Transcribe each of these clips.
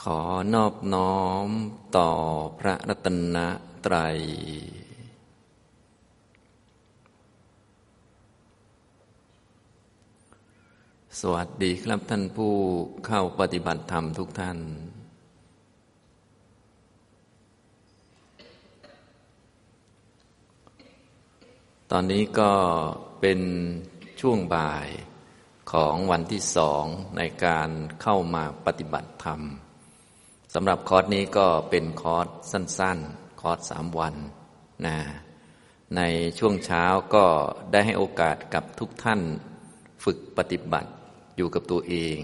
ขอนอบน้อมต่อพระรัตนตรัย สวัสดีครับท่านผู้เข้าปฏิบัติธรรมทุกท่าน ตอนนี้ก็เป็นช่วงบ่ายของวันที่สองในการเข้ามาปฏิบัติธรรม สำหรับคอร์สนี้ก็เป็นคอร์สสั้น ๆ คอร์สสามวันนะในช่วงเช้าก็ได้ให้โอกาสกับทุกท่านฝึกปฏิบัติอยู่กับตัวเอง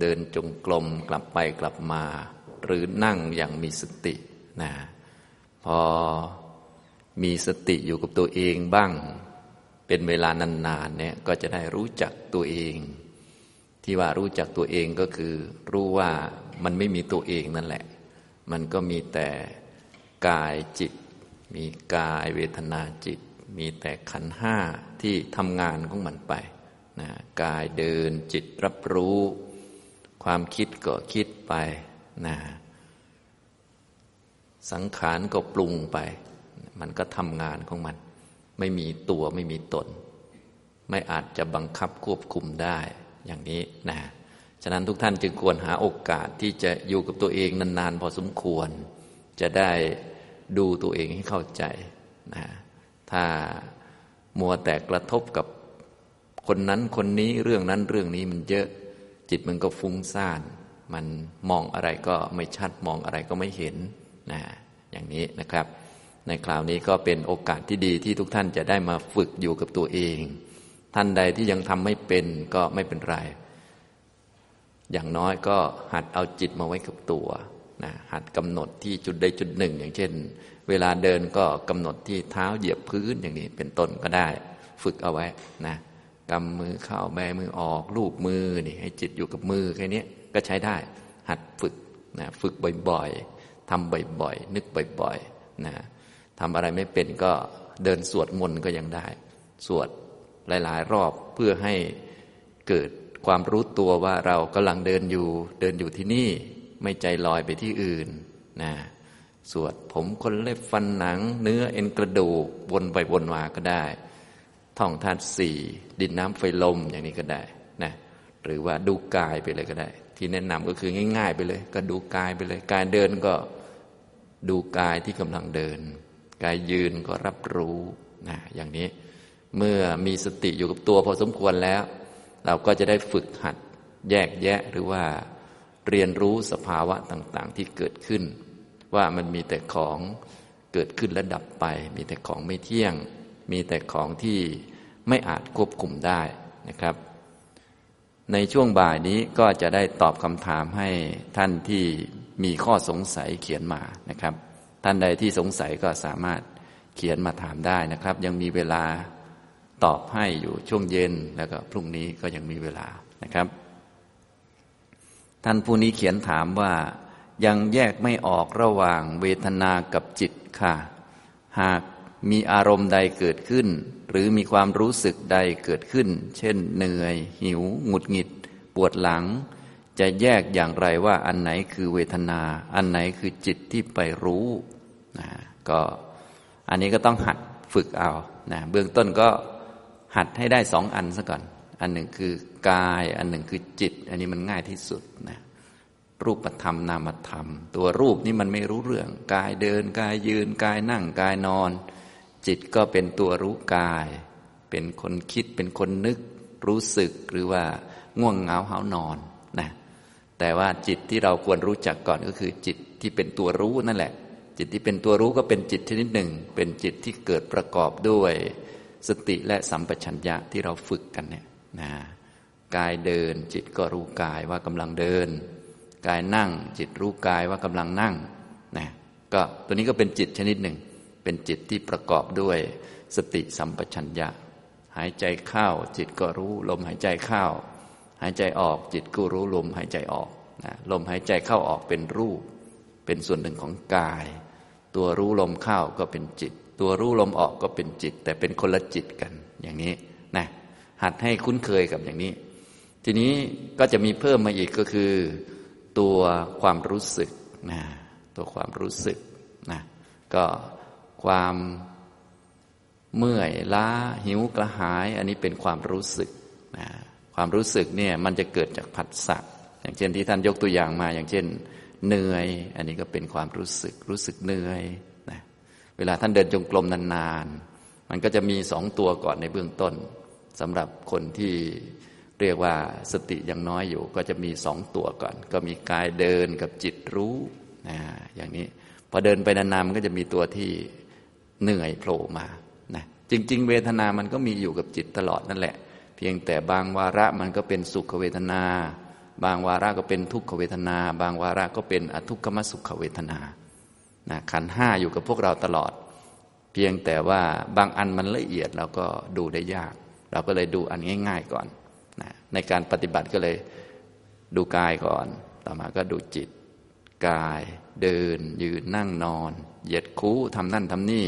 เดินจงกรมกลับไปกลับมา หรือนั่งอย่างมีสตินะพอมีสติอยู่กับตัวเองบ้าง เป็นเวลานานๆเนี่ยก็จะได้รู้จักตัวเอง ที่ว่ารู้จักตัวเองก็คือรู้ว่า มันไม่มีตัวเองนั่นแหละ มันก็มีแต่กายจิต มีกายเวทนาจิต มีแต่ขันห้าที่ทำงานของมันไปนะกายเดินจิตรับรู้ ความคิดก็คิดไปนะสังขารก็ปรุงไป มันก็ทำงานของมัน ไม่มีตัวไม่มีตน ไม่อาจจะบังคับควบคุมได้อย่างนี้นะ ฉะนั้นทุกท่านจึงควรหาโอกาสที่จะอยู่กับตัวเองนานๆ พอสมควร จะได้ดูตัวเองให้เข้าใจนะถ้ามัวแต่กระทบกับคนนั้นคนนี้เรื่องนั้นเรื่องนี้มันเยอะจิตมันก็ฟุ้งซ่าน มันมองอะไรก็ไม่ชัดมองอะไรก็ไม่เห็นนะอย่างนี้นะครับ ในคราวนี้ก็เป็นโอกาสที่ดีที่ทุกท่านจะได้มาฝึกอยู่กับตัวเอง ท่านใดที่ยังทำไม่เป็นก็ไม่เป็นไร อย่างน้อยก็หัดเอาจิตมาไว้กับตัวนะหัดกำหนดที่จุดใดจุดหนึ่ง อย่างเช่น เวลาเดินก็กำหนดที่เท้าเหยียบพื้นอย่างนี้เป็นต้นก็ได้ ฝึกเอาไว้นะกำมือเข้าแบมือออกลูบมือนี่ให้จิตอยู่กับมือแค่นี้ก็ใช้ได้ หัดฝึกนะฝึกบ่อยๆทำบ่อยๆ นึกบ่อยๆนะทำอะไรไม่เป็นก็เดินสวดมนต์ก็ยังได้ สวดหลาย ๆ รอบเพื่อให้เกิด ความรู้ตัวว่าเรากำลังเดินอยู่เดินอยู่ที่นี่ไม่ใจลอยไปที่อื่นนะสวดผมคนเล็บฟันหนัง เนื้อเอ็นกระดูกวนไปวนมาก็ได้ ท่องธาตุสี่ดินน้ำไฟลมอย่างนี้ก็ได้นะหรือว่าดูกายไปเลยก็ได้ ที่แนะนำก็คือง่าย ๆ ไปเลย ก็ดูกายไปเลย กายเดินก็ดูกายที่กำลังเดิน กายยืนก็รับรู้นะอย่างนี้ เมื่อมีสติอยู่กับตัวพอสมควรแล้ว เราก็จะได้ฝึกหัดแยกแยะหรือว่าเรียนรู้สภาวะต่างๆ ที่เกิดขึ้น ว่ามันมีแต่ของเกิดขึ้นและดับไป มีแต่ของไม่เที่ยง มีแต่ของที่ไม่อาจควบคุมได้นะครับ ในช่วงบ่ายนี้ก็จะได้ตอบคำถามให้ท่านที่มีข้อสงสัยเขียนมานะครับ ท่านใดที่สงสัยก็สามารถเขียนมาถามได้นะครับ ยังมีเวลา ตอบให้อยู่ช่วงเย็นแล้วก็พรุ่งนี้ก็ยังมีเวลานะครับ ท่านผู้นี้เขียนถามว่ายังแยกไม่ออกระหว่างเวทนากับจิตค่ะ หากมีอารมณ์ใดเกิดขึ้น หรือมีความรู้สึกใดเกิดขึ้น เช่น เหนื่อย หิว หงุดหงิด ปวดหลัง จะแยกอย่างไรว่าอันไหนคือเวทนา อันไหนคือจิตที่ไปรู้นะก็อันนี้ก็ต้องหัดฝึกเอานะเบื้องต้นก็ หัดให้ได้สองอันซะก่อน อันหนึ่งคือกาย อันหนึ่งคือจิต อันนี้มันง่ายที่สุดนะรูปธรรมนามธรรม ตัวรูปนี่มันไม่รู้เรื่อง กายเดินกายยืนกายนั่งกายนอน จิตก็เป็นตัวรู้กาย เป็นคนคิดเป็นคนนึก รู้สึกหรือว่าง่วงเหงาหานอนนะแต่ว่าจิตที่เราควรรู้จักก่อนก็คือ จิตที่เป็นตัวรู้นั่นแหละ จิตที่เป็นตัวรู้ก็เป็นจิตชนิดหนึ่ง เป็นจิตที่เกิดประกอบด้วย สติและสัมปชัญญะที่เราฝึกกันเนี่ยนะกายเดินจิตก็รู้กายว่ากำลังเดิน กายนั่งจิตรู้กายว่ากำลังนั่งนะก็ตัวนี้ก็เป็นจิตชนิดหนึ่ง เป็นจิตที่ประกอบด้วยสติสัมปชัญญะ หายใจเข้าจิตก็รู้ลมหายใจเข้าหายใจออกจิตก็รู้ลมหายใจออกนะลมหายใจเข้าออกเป็นรูป เป็นส่วนหนึ่งของกาย ตัวรู้ลมเข้าก็เป็นจิต ตัวรู้ลมออกก็เป็นจิต แต่เป็นคนละจิตกันอย่างนี้นะหัดให้คุ้นเคยกับอย่างนี้ ทีนี้ก็จะมีเพิ่มมาอีกก็คือ ตัวความรู้สึกนะตัวความรู้สึกนะก็ความเมื่อยล้าหิวกระหาย อันนี้เป็นความรู้สึกนะความรู้สึกเนี่ยมันจะเกิดจากผัสสะอย่างเช่นที่ท่านยกตัวอย่างมา อย่างเช่น เหนื่อย อันนี้ก็เป็นความรู้สึก รู้สึกเหนื่อย เวลาท่านเดินจงกรมนานๆ มันก็จะมีสองตัวก่อนในเบื้องต้นสำหรับคนที่เรียกว่าสติยังน้อยอยู่ ก็จะมีสองตัวก่อน ก็มีกายเดินกับจิตรู้นะอย่างนี้พอเดินไปนานๆมันก็จะมีตัวที่เหนื่อยโผล่มานะจริง ๆ เวทนามันก็มีอยู่กับจิตตลอดนั่นแหละ เพียงแต่บางวาระมันก็เป็นสุขเวทนา บางวาระก็เป็นทุกขเวทนา บางวาระก็เป็นอทุกขมสุขเวทนา นะขันห้าอยู่กับพวกเราตลอด เพียงแต่ว่าบางอันมันละเอียดเราก็ดูได้ยาก เราก็เลยดูอันง่าย ๆก่อนนะในการปฏิบัติก็เลยดูกายก่อน ต่อมาก็ดูจิต กายเดิน ยืนนั่งนอน เหยียดคู้ทำนั่นทำนี่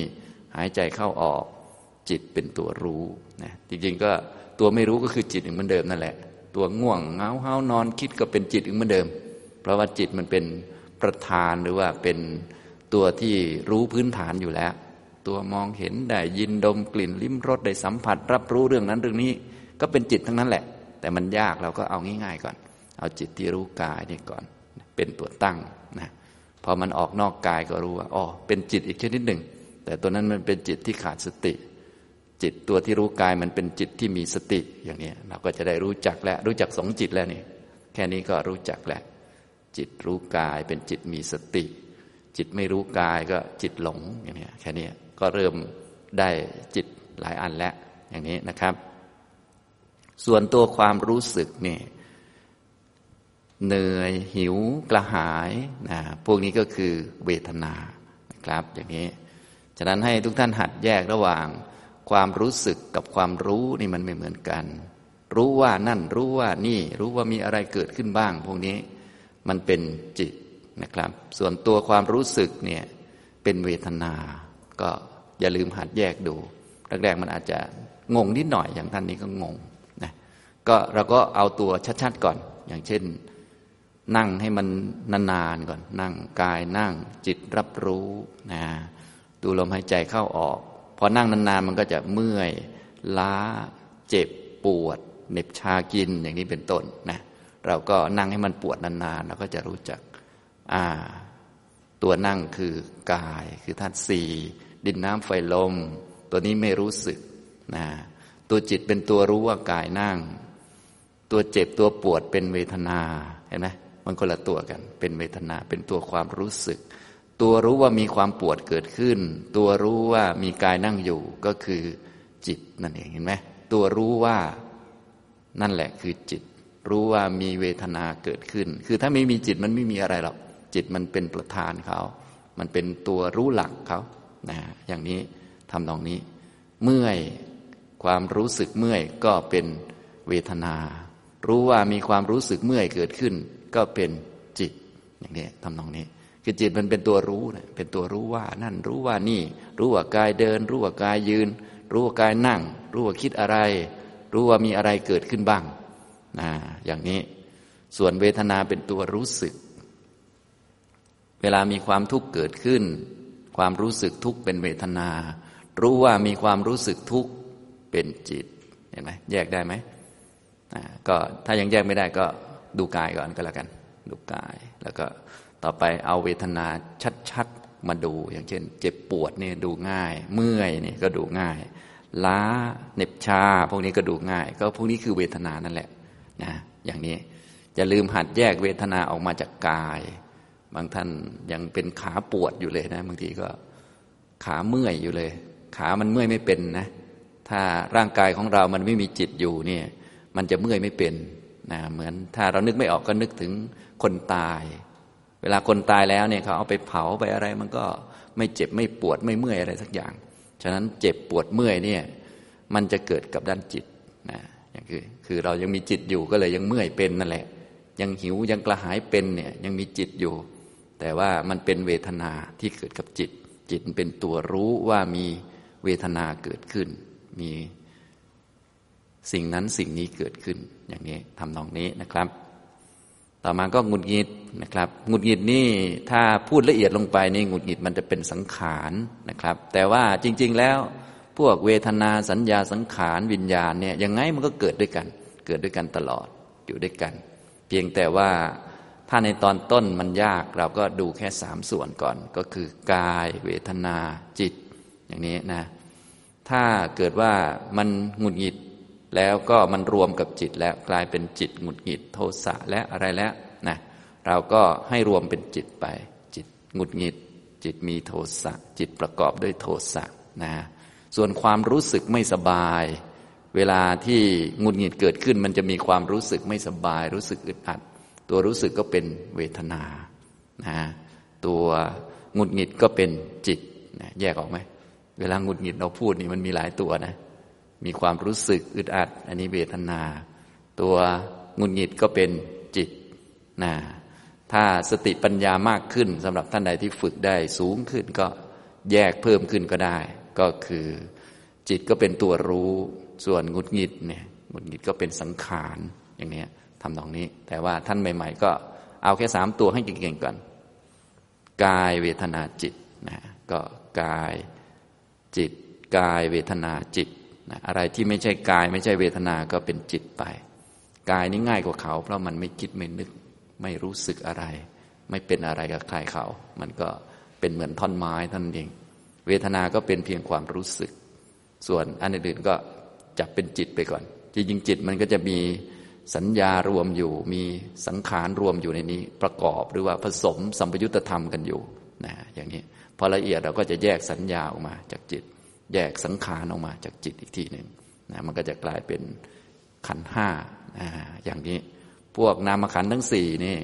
หายใจเข้าออก จิตเป็นตัวรู้นะจริงๆก็ตัวไม่รู้ก็คือจิตเหมือนเดิมนั่นแหละ ตัวง่วงเงาเฮานอนคิดก็เป็นจิตเหมือนเดิม เพราะว่าจิตมันเป็นประธานหรือว่าเป็น ตัวที่รู้พื้นฐานอยู่แล้ว ตัวมองเห็นได้ยินดมกลิ่นลิ้มรสได้สัมผัส รับรู้เรื่องนั้นเรื่องนี้ ก็เป็นจิตทั้งนั้นแหละ แต่มันยากเราก็เอาง่าย ๆ ก่อน เอาจิตที่รู้กายนี่ก่อน เป็นตัวตั้งนะพอมันออกนอกกายก็รู้ว่าอ๋อเป็นจิตอีกชนิดหนึ่ง แต่ตัวนั้นมันเป็นจิตที่ขาดสติ จิตตัวที่รู้กายมันเป็นจิตที่มีสติอย่างนี้เราก็จะได้รู้จักแล้วรู้จักสองจิตแล้วนี่แค่นี้ก็รู้จักแล้วจิตรู้กายเป็นจิตมีสติ จิตไม่รู้กายก็จิตหลงอย่างนี้แค่นี้ก็เริ่มได้จิตหลายอันแล้วอย่างนี้นะครับ ส่วนตัวความรู้สึกนี่เหนื่อยหิวกระหายนะพวกนี้ก็คือเวทนานะครับ อย่างนี้ ฉะนั้นให้ทุกท่านหัดแยกระหว่างความรู้สึกกับความรู้นี่มันไม่เหมือนกัน รู้ว่านั่นรู้ว่านี่ รู้ว่ามีอะไรเกิดขึ้นบ้าง พวกนี้มันเป็นจิต นะครับ ส่วนตัวความรู้สึกเนี่ยเป็นเวทนา ก็อย่าลืมหัดแยกดูแรกๆมันอาจจะงงนิดหน่อยอย่างท่านนี้ก็งงนะก็เราก็เอาตัวชัดๆก่อน อย่างเช่น นั่งให้มันนานๆก่อน นั่งกายนั่งจิตรับรู้นะดูลมหายใจเข้าออกพอนั่งนานๆมันก็จะเมื่อยล้าเจ็บปวดเหน็บชากินอย่างนี้เป็นต้นนะเราก็นั่งให้มันปวดนานๆเราก็จะรู้จัก อ่า ตัวนั่งคือกายคือธาตุสี่ดินน้ำไฟลม ตัวนี้ไม่รู้สึกนะตัวจิตเป็นตัวรู้ว่ากายนั่ง ตัวเจ็บตัวปวดเป็นเวทนาเห็นไหมมันคนละตัวกัน เป็นเวทนาเป็นตัวความรู้สึก ตัวรู้ว่ามีความปวดเกิดขึ้น ตัวรู้ว่ามีกายนั่งอยู่ก็คือจิตนั่นเองเห็นไหมตัวรู้ว่านั่นแหละคือจิต รู้ว่ามีเวทนาเกิดขึ้น คือถ้าไม่มีจิตมันไม่มีอะไรหรอก จิตมันเป็นประธานเขา มันเป็นตัวรู้หลักเขานะอย่างนี้ทำตรงนี้ เมื่อยความรู้สึกเมื่อยก็เป็นเวทนา รู้ว่ามีความรู้สึกเมื่อยเกิดขึ้น ก็เป็นจิตอย่างนี้ทำนองนี้คือจิตมันเป็นตัวรู้นะเป็นตัวรู้ว่านั่นรู้ว่านี่ รู้ว่ากายเดิน รู้ว่ากายยืน รู้ว่ากายนั่ง รู้ว่าคิดอะไร รู้ว่ามีอะไรเกิดขึ้นบ้างนะอย่างนี้ ส่วนเวทนาเป็นตัวรู้สึก เวลามีความทุกข์เกิดขึ้น ความรู้สึกทุกข์เป็นเวทนา รู้ว่ามีความรู้สึกทุกข์เป็นจิต เห็นไหมแยกได้ไหมก็ถ้ายังแยกไม่ได้ก็ดูกายก่อนก็แล้วกัน ดูกาย แล้วก็ต่อไปเอาเวทนาชัดๆมาดู อย่างเช่น เจ็บปวดนี่ดูง่าย เมื่อยนี่ก็ดูง่าย ล้าเน็บชา พวกนี้ก็ดูง่าย ก็พวกนี้คือเวทนานั่นแหละนะอย่างนี้จะลืมหัดแยกเวทนาออกมาจากกายางท่านยังเป็นขาปวดอยู่เลยนะบางทีก็ขาเมื่อยอยู่เลย ขามันเมื่อยไม่เป็นนะ ถ้าร่างกายของเรามันไม่มีจิตอยู่เนี่ย มันจะเมื่อยไม่เป็นนะเหมือนถ้าเรานึกไม่ออกก็นึกถึงคนตาย เวลาคนตายแล้วเนี่ยเขาเอาไปเผาไปอะไร มันก็ไม่เจ็บไม่ปวดไม่เมื่อยอะไรสักอย่าง ฉะนั้นเจ็บปวดเมื่อยเนี่ย มันจะเกิดกับด้านจิตนะอย่างคือคือเรายังมีจิตอยู่ก็เลยยังเมื่อยเป็นนั่นแหละ ยังหิวยังกระหายเป็นเนี่ยยังมีจิตอยู่ แต่ว่ามันเป็นเวทนาที่เกิดกับจิต จิตเป็นตัวรู้ว่ามีเวทนาเกิดขึ้น มีสิ่งนั้นสิ่งนี้เกิดขึ้น อย่างนี้ทำนองนี้นะครับ ต่อมาก็หงุดหงิดนะครับหงุดหงิดนี่ถ้าพูดละเอียดลงไปนี่หงุดหงิดมันจะเป็นสังขารนะครับ แต่ว่าจริง ๆ แล้วพวกเวทนาสัญญาสังขารวิญญาณเนี่ยยังไงมันก็เกิดด้วยกัน เกิดด้วยกันตลอดอยู่ด้วยกัน เพียงแต่ว่า ถ้าในตอนต้นมันยากเราก็ดูแค่สามส่วนก่อน ก็คือกายเวทนาจิต อย่างนี้นะ ถ้าเกิดว่ามันหงุดหงิดแล้วก็มันรวมกับจิตแล้วกลายเป็นจิตหงุดหงิดโทสะและอะไรแล้วนะเราก็ให้รวมเป็นจิตไป จิตหงุดหงิด จิตมีโทสะจิตประกอบด้วยโทสะนะส่วนความรู้สึกไม่สบาย เวลาที่หงุดหงิดเกิดขึ้น มันจะมีความรู้สึกไม่สบาย รู้สึกอึดอัด ตัวรู้สึกก็เป็นเวทนานะตัวหงุดหงิดก็เป็นจิตนะแยกออกไหมเวลาหงุดหงิดเราพูดนี่มันมีหลายตัวนะ มีความรู้สึกอึดอัด อันนี้เวทนา ตัวงุนหงิดก็เป็นจิตนะถ้าสติปัญญามากขึ้นสำหรับท่านใดที่ฝึกได้สูงขึ้นก็แยกเพิ่มขึ้นก็ได้ ก็คือจิตก็เป็นตัวรู้ส่วนงุดหงิดเนี่ยงุดหงิดก็เป็นสังขารอย่างนี้ ทำตรงนี้ แต่ว่าท่านใหม่ ๆ ก็เอาแค่สามตัวให้เก่งๆก่อน กายเวทนาจิตนะก็กายจิต กายเวทนาจิตนะอะไรที่ไม่ใช่กายไม่ใช่เวทนาก็เป็นจิตไป กายนี่ง่ายกว่าเขา เพราะมันไม่คิดไม่นึก ไม่รู้สึกอะไร ไม่เป็นอะไรกับใครเขา มันก็เป็นเหมือนท่อนไม้ท่านเอง เวทนาก็เป็นเพียงความรู้สึก ส่วนอันอื่นๆก็จับเป็นจิตไปก่อนจริงๆจิตมันก็จะมี สัญญารวมอยู่ มีสังขารรวมอยู่ในนี้ประกอบหรือว่าผสมสัมปยุตธรรมกันอยู่นะอย่างนี้พอละเอียดเราก็จะแยกสัญญาออกมาจากจิต แยกสังขารออกมาจากจิตอีกทีหนึ่งนะมันก็จะกลายเป็นขันห้านะอย่างนี้พวกนามขันทั้งสี่นี่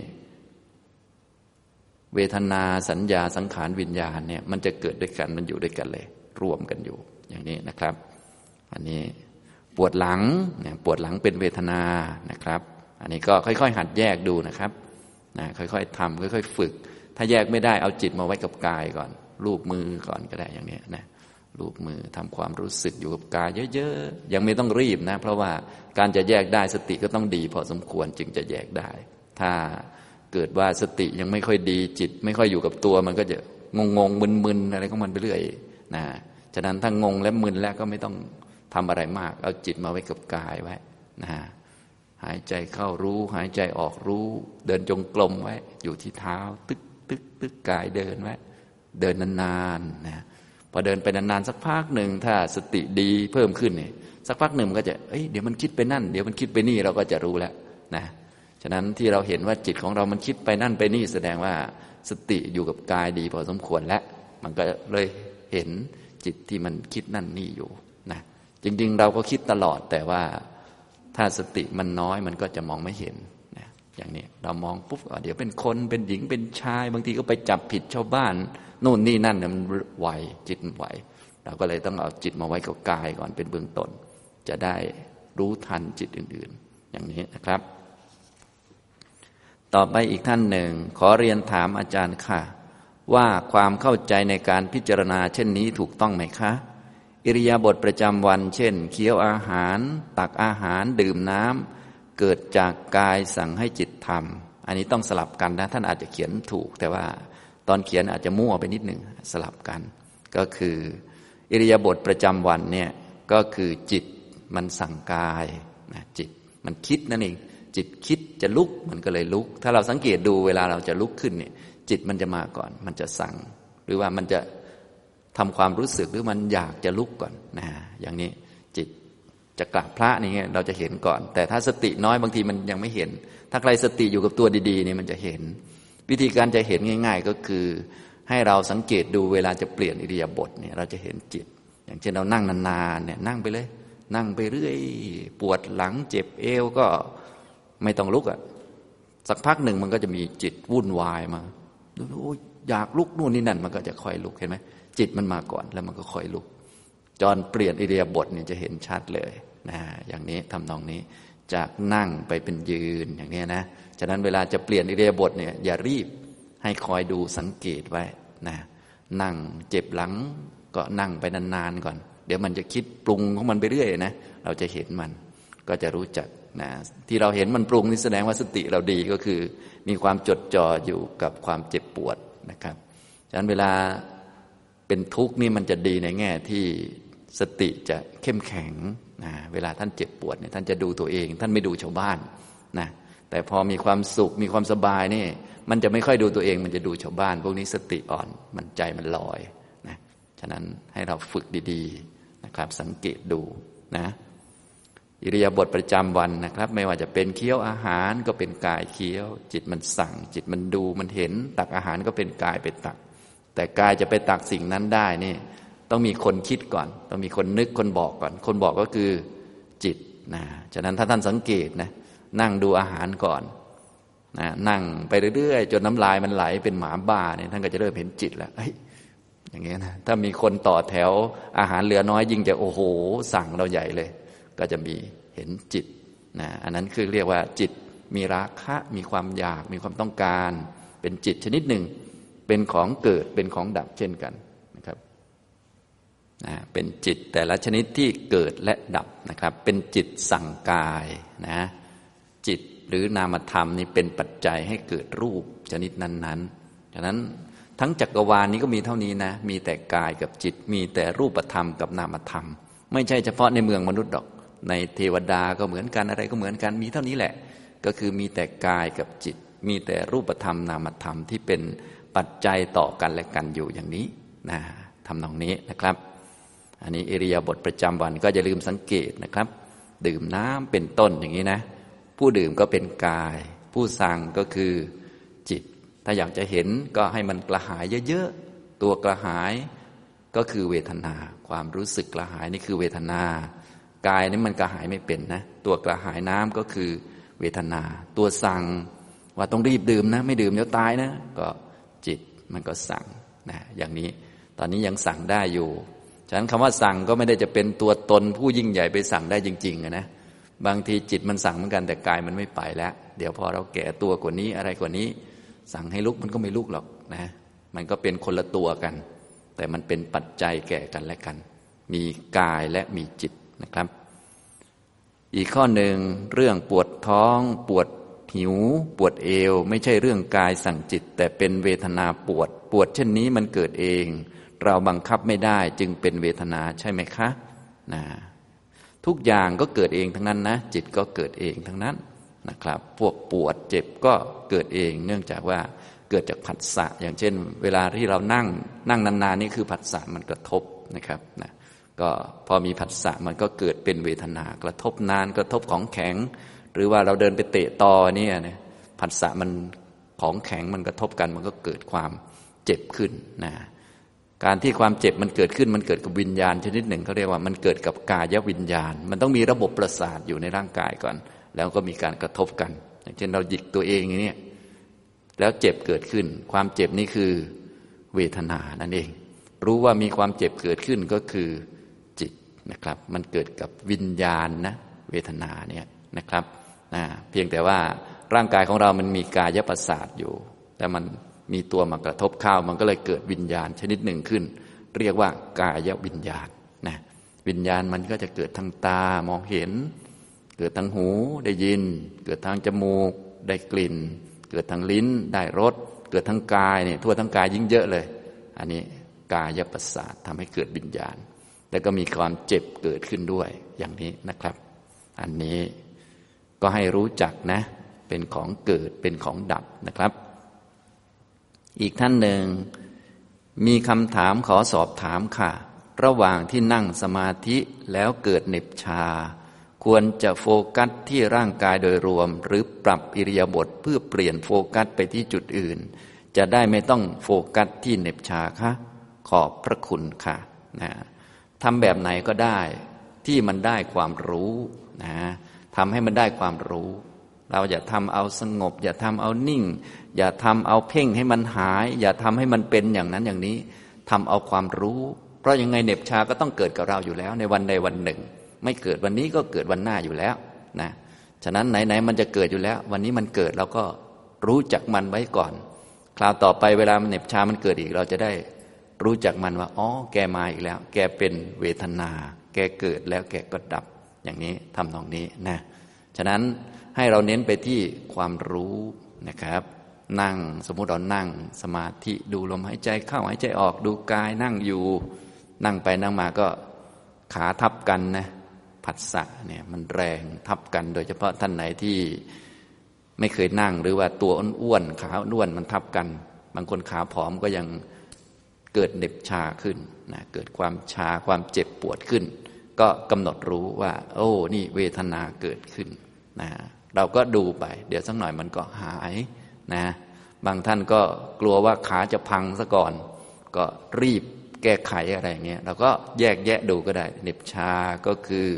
เวทนาสัญญาสังขารวิญญาณเนี่ยมันจะเกิดด้วยกันมันอยู่ด้วยกันเลย รวมกันอยู่อย่างนี้นะครับ อันนี้ ปวดหลังเนี่ยปวดหลังเป็นเวทนานะครับ อันนี้ก็ค่อยๆ หัดแยกดูนะครับนะค่อยๆทำค่อยๆ ฝึก ถ้าแยกไม่ได้เอาจิตมาไว้กับกายก่อน รูปมือก่อนก็ได้อย่างนี้นะรูปมือทำความรู้สึกอยู่กับกายเยอะๆ ยังไม่ต้องรีบนะ เพราะว่าการจะแยกได้สติก็ต้องดี พอสมควรจึงจะแยกได้ ถ้าเกิดว่าสติยังไม่ค่อยดีจิต ไม่ค่อยอยู่กับตัวมันก็จะงงงมึนมึนอะไรของมันไปเรื่อยนะฉะนั้นถ้างงและมึนแล้วก็ไม่ต้อง ทำอะไรมาก เอาจิตมาไว้กับกายไว้นะหายใจเข้ารู้ หายใจออกรู้ เดินจงกรมไว้ อยู่ที่เท้า ตึกตึกตึกกายเดินไว้เดินนานๆนะพอเดินไปนานๆสักพักหนึ่งถ้าสติดีเพิ่มขึ้นเนี่ยสักพักหนึ่งมันก็จะเอ้ยเดี๋ยวมันคิดไปนั่น เดี๋ยวมันคิดไปนี่เราก็จะรู้แล้วนะฉะนั้นที่เราเห็นว่าจิตของเรามันคิดไปนั่นไปนี่แสดงว่าสติอยู่กับกายดีพอสมควรแล้ว มันก็เลยเห็นจิตที่มันคิดนั่นนี่อยู่ จริง ๆ เราก็คิดตลอดแต่ว่าถ้าสติมันน้อยมันก็จะมองไม่เห็นนะอย่างนี้เรามองปุ๊บเดี๋ยวเป็นคนเป็นหญิงเป็นชาย บางทีก็ไปจับผิดชาวบ้านนู่นนี่นั่นเนี่ยมันไหวจิตมันไหว เราก็เลยต้องเอาจิตมาไว้กับกายก่อนเป็นเบื้องต้น จะได้รู้ทันจิตอื่น ๆ อย่างนี้นะครับ ต่อไปอีกท่านหนึ่ง ขอเรียนถามอาจารย์ค่ะ ว่าความเข้าใจในการพิจารณาเช่นนี้ถูกต้องไหมคะ อิริยาบถประจำวัน เช่น เคี้ยวอาหาร ตักอาหารดื่มน้ำเกิดจากกายสั่งให้จิตทำอันนี้ต้องสลับกันนะ ท่านอาจจะเขียนถูก แต่ว่าตอนเขียนอาจจะมั่วไปนิดหนึ่งสลับกัน ก็คืออิริยาบถประจำวันเนี่ยก็คือจิตมันสั่งกายนะจิตมันคิดนั่นเองจิตคิดจะลุกมันก็เลยลุก ถ้าเราสังเกตดูเวลาเราจะลุกขึ้นเนี่ยจิตมันจะมาก่อน มันจะสั่ง หรือว่ามันจะ ทำความรู้สึกหรือมันอยากจะลุกก่อนนะอย่างนี้จิตจะกราบพระนี่เราจะเห็นก่อน แต่ถ้าสติน้อยบางทีมันยังไม่เห็น ถ้าใครสติอยู่กับตัวดีๆนี่มันจะเห็น วิธีการจะเห็นง่าย ๆ ก็คือ ให้เราสังเกตดูเวลาจะเปลี่ยนอิริยาบถเนี่ยเราจะเห็นจิต อย่างเช่นเรานั่งนานๆเนี่ยนั่งไปเลย นั่งไปเรื่อยปวดหลังเจ็บเอวก็ไม่ต้องลุกอะ่ะสักพักหนึ่งมันก็จะมีจิตวุ่นวายมาโอ้อยากลุกนู่นนี่นั่นมันก็จะค่อยลุกเห็นไหม จิตมันมาก่อนแล้วมันก็ค่อยลุก จอนเปลี่ยนอิริยาบถเนี่ยจะเห็นชัดเลยนะอย่างนี้ทำนองนี้จากนั่งไปเป็นยืนอย่างนี้นะฉะนั้นเวลาจะเปลี่ยนอิเดียบทเนี่ยอย่ารีบให้คอยดูสังเกตไว้นะนั่งเจ็บหลังก็นั่งไปนานๆก่อน เดี๋ยวมันจะคิดปรุงของมันไปเรื่อยนะเราจะเห็นมันก็จะรู้จักนะที่เราเห็นมันปรุงนี่แสดงว่าสติเราดีก็คือ มีความจดจ่ออยู่กับความเจ็บปวดนะครับฉะนั้นเวลา เป็นทุกข์นี่มันจะดีในแง่ที่สติจะเข้มแข็งนะเวลาท่านเจ็บปวดเนี่ยท่านจะดูตัวเอง ท่านไม่ดูชาวบ้านนะแต่พอมีความสุขมีความสบายนี่ มันจะไม่ค่อยดูตัวเอง มันจะดูชาวบ้าน พวกนี้สติอ่อนมันใจมันลอยนะฉะนั้นให้เราฝึกดีๆนะครับ สังเกตดูนะอิริยาบถประจำวันนะครับ ไม่ว่าจะเป็นเคี้ยวอาหารก็เป็นกายเคี้ยว จิตมันสั่ง จิตมันดูมันเห็น ตักอาหารก็เป็นกายไปตัก แต่กายจะไปตักสิ่งนั้นได้นี่ต้องมีคนคิดก่อน ต้องมีคนนึกคนบอกก่อน คนบอกก็คือจิตนะฉะนั้นถ้าท่านสังเกตนะนั่งดูอาหารก่อนนะนั่งไปเรื่อยๆ จนน้ำลายมันไหลเป็นหมาบ้าเนี่ยท่านก็จะเริ่มเห็นจิตแล้วเฮ้ยอย่างเงี้ยนะถ้ามีคนต่อแถวอาหารเหลือน้อยยิ่งจะโอ้โห สั่งเราใหญ่เลย ก็จะมีเห็นจิตนะอันนั้นคือเรียกว่าจิตมีราคะมีความอยากมีความต้องการ เป็นจิตชนิดหนึ่ง เป็นของเกิดเป็นของดับเช่นกันนะครับนะเป็นจิตแต่ละชนิดที่เกิดและดับนะครับ เป็นจิตสั่งกายนะจิตหรือนามธรรมนี่เป็นปัจจัยให้เกิดรูปชนิดนั้นๆฉะนั้นทั้งจักรวาลนี้ก็มีเท่านี้นะ มีแต่กายกับจิต มีแต่รูปธรรมกับนามธรรม ไม่ใช่เฉพาะในเมืองมนุษย์ดอก ในเทวดาก็เหมือนกันอะไรก็เหมือนกัน มีเท่านี้แหละ ก็คือมีแต่กายกับจิต มีแต่รูปธรรมนามธรรมที่เป็น ปัจจัยต่อกันและกันอยู่อย่างนี้นะทำตรงนี้นะครับ อันนี้เอริยาบทประจำวันก็อย่าลืมสังเกตนะครับ ดื่มน้ำเป็นต้นอย่างนี้นะ ผู้ดื่มก็เป็นกาย ผู้สั่งก็คือจิต ถ้าอยากจะเห็นก็ให้มันกระหายเยอะๆ ตัวกระหายก็คือเวทนา ความรู้สึกกระหายนี่คือเวทนา กายนี่มันกระหายไม่เป็นนะ ตัวกระหายน้ำก็คือเวทนา ตัวสั่งว่าต้องรีบดื่มนะ ไม่ดื่มเดี๋ยวตายนะ ก็ มันก็สั่งนะอย่างนี้ตอนนี้ยังสั่งได้อยู่ ฉะนั้นคำว่าสั่งก็ไม่ได้จะเป็นตัวตนผู้ยิ่งใหญ่ไปสั่งได้จริงๆนะบางทีจิตมันสั่งเหมือนกันแต่กายมันไม่ไปแล้ว เดี๋ยวพอเราแก่ตัวกว่านี้อะไรกว่านี้ สั่งให้ลุกมันก็ไม่ลุกหรอกนะ มันก็เป็นคนละตัวกัน แต่มันเป็นปัจจัยแก่กันและกัน มีกายและมีจิตนะครับ อีกข้อหนึ่งเรื่องปวดท้องปวด หิว ปวดเอว ไม่ใช่เรื่องกายสั่งจิต แต่เป็นเวทนาปวด ปวดเช่นนี้มันเกิดเอง เราบังคับไม่ได้จึงเป็นเวทนาใช่ไหมคะนะทุกอย่างก็เกิดเองทั้งนั้นนะ จิตก็เกิดเองทั้งนั้นนะครับ พวกปวดเจ็บก็เกิดเอง เนื่องจากว่าเกิดจากผัสสะอย่างเช่น เวลาที่เรานั่งนั่งนานๆนี่คือผัสสะมันกระทบนะครับนะก็พอมีผัสสะมันก็เกิดเป็นเวทนากระทบนานกระทบของแข็ง หรือว่าเราเดินไปเตะตอเนี่ยนะผัสสะมันของแข็งมันกระทบกัน มันก็เกิดความเจ็บขึ้นนะการที่ความเจ็บมันเกิดขึ้นมันเกิดกับวิญญาณชนิดหนึ่งเขาเรียกว่ามันเกิดกับกายวิญญาณ มันต้องมีระบบประสาทอยู่ในร่างกายก่อน แล้วก็มีการกระทบกันอย่างเช่นเราหยิกตัวเองอย่างนี้แล้วเจ็บเกิดขึ้น ความเจ็บนี่คือเวทนานั่นเอง รู้ว่ามีความเจ็บเกิดขึ้นก็คือจิตนะครับ มันเกิดกับวิญญาณนะเวทนาเนี่ยนะครับ นะเพียงแต่ว่าร่างกายของเรามันมีกายประสาทอยู่ แต่มันมีตัวมากระทบข้าวมันก็เลยเกิดวิญญาณชนิดหนึ่งขึ้น เรียกว่ากายวิญญาณนะวิญญาณมันก็จะเกิดทางตามองเห็น เกิดทางหูได้ยิน เกิดทางจมูกได้กลิ่น เกิดทางลิ้นได้รสเกิดทางกายเนี่ยทั่วทั้งกายยิ่งเยอะเลย อันนี้กายประสาททำให้เกิดวิญญาณ แล้วก็มีความเจ็บเกิดขึ้นด้วยอย่างนี้นะครับ อันนี้ ก็ให้รู้จักนะ เป็นของเกิดเป็นของดับนะครับ อีกท่านหนึ่ง มีคำถามขอสอบถามค่ะ ระหว่างที่นั่งสมาธิแล้วเกิดเน็บชา ควรจะโฟกัสที่ร่างกายโดยรวม หรือปรับอิริยาบถเพื่อเปลี่ยนโฟกัสไปที่จุดอื่น จะได้ไม่ต้องโฟกัสที่เน็บชาคะขอบพระคุณค่ะนะทำแบบไหนก็ได้ที่มันได้ความรู้นะ ทำให้มันได้ความรู้ เราอย่าทำเอาสงบ อย่าทำเอานิ่ง อย่าทำเอาเพ่งให้มันหาย อย่าทำให้มันเป็นอย่างนั้นอย่างนี้ทำเอาความรู้ เพราะยังไงเน็บชาก็ต้องเกิดกับเราอยู่แล้ว ในวันใดวันหนึ่ง ไม่เกิดวันนี้ก็เกิดวันหน้าอยู่แล้วนะฉะนั้นไหนๆมันจะเกิดอยู่แล้ว วันนี้มันเกิดเราก็รู้จักมันไว้ก่อน คราวต่อไปเวลามันเน็บชามันเกิดอีกเราจะได้รู้จักมันว่าอ๋อแกมาอีกแล้ว แกเป็นเวทนา แกเกิดแล้วแกก็ดับ อย่างนี้ทำตรงนี้นะฉะนั้นให้เราเน้นไปที่ความรู้นะครับ นั่งสมมุติเรานั่งสมาธิดูลมหายใจเข้าหายใจออกดูกายนั่งอยู่ นั่งไปนั่งมาก็ขาทับกันนะผัสสะเนี่ยมันแรงทับกันโดยเฉพาะท่านไหนที่ไม่เคยนั่งหรือว่าตัวอ้วนขาอ้วนมันทับกัน บางคนขาผอมก็ยังเกิดเน็บชาขึ้นนะเกิดความชาความเจ็บปวดขึ้น ก็กำหนดรู้ว่า โอ้ นี่เวทนาเกิดขึ้นนะเราก็ดูไป เดี๋ยวสักหน่อยมันก็หายนะบางท่านก็กลัวว่าขาจะพังซะก่อน ก็รีบแก้ไขอะไรเงี้ยเราก็แยกแยะดูก็ได้เน็บชาก็คือ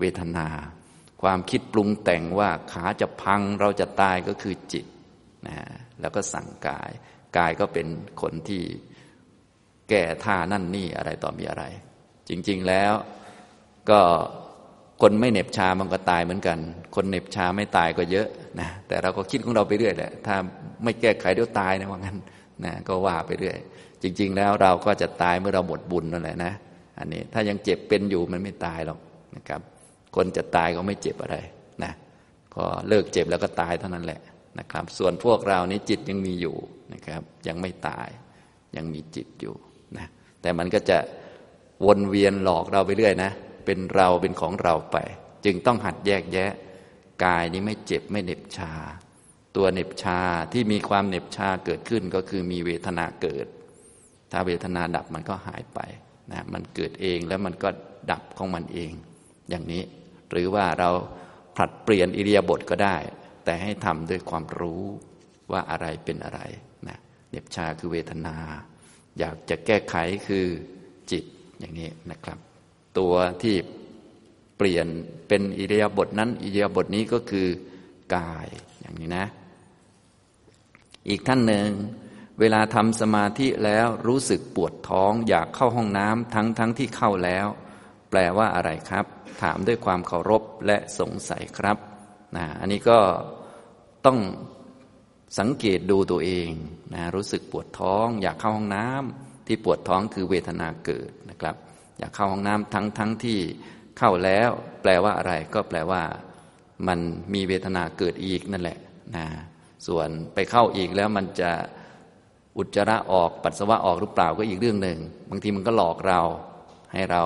เวทนา ความคิดปรุงแต่งว่าขาจะพังเราจะตายก็คือจิตนะแล้วก็สั่งกาย กายก็เป็นคนที่แก่ท่านั่นนี่อะไรต่อมีอะไร จริง ๆแล้ว ก็คนไม่เหน็บชามันก็ตายเหมือนกัน คนเหน็บชาไม่ตายก็เยอะนะแต่เราก็คิดของเราไปเรื่อยแหละถ้าไม่แก้ไขเดี๋ยวตายนะว่างั้นนะก็ว่าไปเรื่อย จริง ๆ แล้วเราก็จะตายเมื่อเราหมดบุญนั่นแหละนะอันนี้ถ้ายังเจ็บเป็นอยู่มันไม่ตายหรอกนะครับ คนจะตายก็ไม่เจ็บอะไรนะก็เลิกเจ็บแล้วก็ตายเท่านั้นแหละนะครับ ส่วนพวกเรานี้จิตยังมีอยู่นะครับ ยังไม่ตายยังมีจิตอยู่นะแต่มันก็จะวนเวียนหลอกเราไปเรื่อยนะ เป็นเราเป็นของเราไป จึงต้องหัดแยกแยะ กายนี้ไม่เจ็บไม่เหน็บชา ตัวเหน็บชาที่มีความเหน็บชาเกิดขึ้นก็คือมีเวทนาเกิด ถ้าเวทนาดับมันก็หายไปนะมันเกิดเองแล้วมันก็ดับของมันเอง อย่างนี้ หรือว่าเราผลัดเปลี่ยนอิริยาบถก็ได้ แต่ให้ทำด้วยความรู้ว่าอะไรเป็นอะไรนะเหน็บชาคือเวทนา อยากจะแก้ไขคือจิตอย่างนี้นะครับ ตัวที่เปลี่ยนเป็นอิริยาบถนั้นอิริยาบถนี้ก็คือกายอย่างนี้นะ อีกท่านหนึ่ง เวลาทำสมาธิแล้วรู้สึกปวดท้องอยากเข้าห้องน้ำทั้งทั้งที่เข้าแล้ว แปลว่าอะไรครับ ถามด้วยความเคารพและสงสัยครับนะอันนี้ก็ต้องสังเกตดูตัวเองนะรู้สึกปวดท้อง อยากเข้าห้องน้ำที่ปวดท้องคือเวทนาเกิด อยากเข้าห้องน้ำทั้งทั้งที่เข้าแล้ว แปลว่าอะไร ก็แปลว่า มันมีเวทนาเกิดอีกนั่นแหละนะส่วนไปเข้าอีกแล้วมันจะอุจจาระออกปัสสาวะออกหรือเปล่าก็อีกเรื่องหนึ่งบางทีมันก็หลอกเรา ให้เรา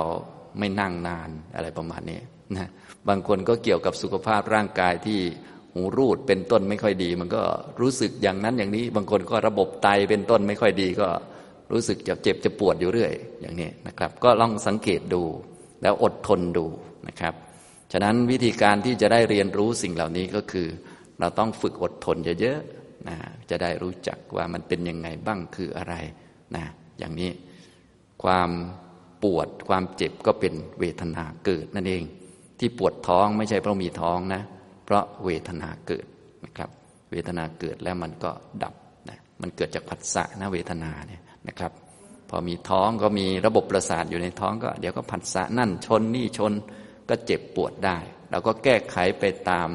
ไม่นั่งนานอะไรประมาณนี้นะบางคนก็เกี่ยวกับสุขภาพร่างกายที่หูรูดเป็นต้นไม่ค่อยดี มันก็รู้สึกอย่างนั้นอย่างนี้ บางคนก็ระบบไตเป็นต้นไม่ค่อยดีก็ รู้สึกจะเจ็บจะปวดอยู่เรื่อย อย่างนี้นะครับ ก็ลองสังเกตดู แล้วอดทนดูนะครับ ฉะนั้นวิธีการที่จะได้เรียนรู้สิ่งเหล่านี้ก็คือ เราต้องฝึกอดทนเยอะๆนะจะได้รู้จักว่ามันเป็นยังไงบ้างคืออะไรนะอย่างนี้ความปวดความเจ็บก็เป็นเวทนาเกิดนั่นเอง ที่ปวดท้องไม่ใช่เพราะมีท้องนะ เพราะเวทนาเกิดนะครับ เวทนาเกิดแล้วมันก็ดับนะมันเกิดจากผัสสะนะเวทนาเนี่ย นะครับ พอมีท้องก็มีระบบประสาทอยู่ในท้องก็ เดี๋ยวก็ผัสสะนั่นชนนี่ชนก็เจ็บปวดได้ เราก็แก้ไขไปตาม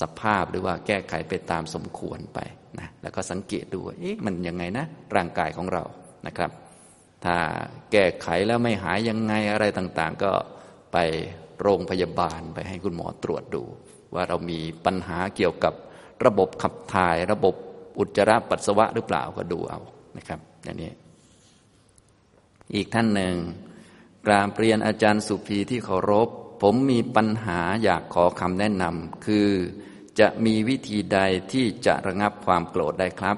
สภาพหรือว่าแก้ไขไปตามสมควรไปนะแล้วก็สังเกตดูเอ๊ะมันยังไงนะ ร่างกายของเรานะครับ ถ้าแก้ไขแล้วไม่หายยังไงอะไรต่างๆ ก็ไปโรงพยาบาลไปให้คุณหมอตรวจดู ว่าเรามีปัญหาเกี่ยวกับระบบขับถ่าย ระบบอุจจาระปัสสาวะหรือเปล่าก็ดูเอา นะครับอย่างนี้ อีกท่านหนึ่งกราบเรียนอาจารย์สุภีที่เคารพ ผมมีปัญหาอยากขอคำแนะนำคือจะมีวิธีใดที่จะระงับความโกรธได้ครับ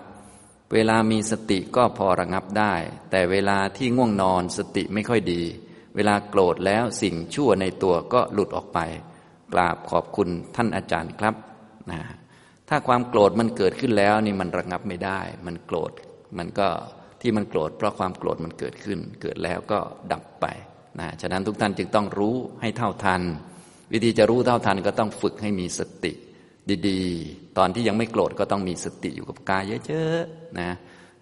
เวลามีสติก็พอระงับได้ แต่เวลาที่ง่วงนอนสติไม่ค่อยดี เวลาโกรธแล้วสิ่งชั่วในตัวก็หลุดออกไป กราบขอบคุณท่านอาจารย์ครับนะถ้าความโกรธมันเกิดขึ้นแล้วนี่มันระงับไม่ได้ มันโกรธ มันก็ที่มันโกรธเพราะความโกรธมันเกิดขึ้น เกิดแล้วก็ดับไปนะฉะนั้นทุกท่านจึงต้องรู้ให้เท่าทัน วิธีจะรู้เท่าทันก็ต้องฝึกให้มีสติ ดีๆ ตอนที่ยังไม่โกรธก็ต้องมีสติอยู่กับกายเยอะๆนะ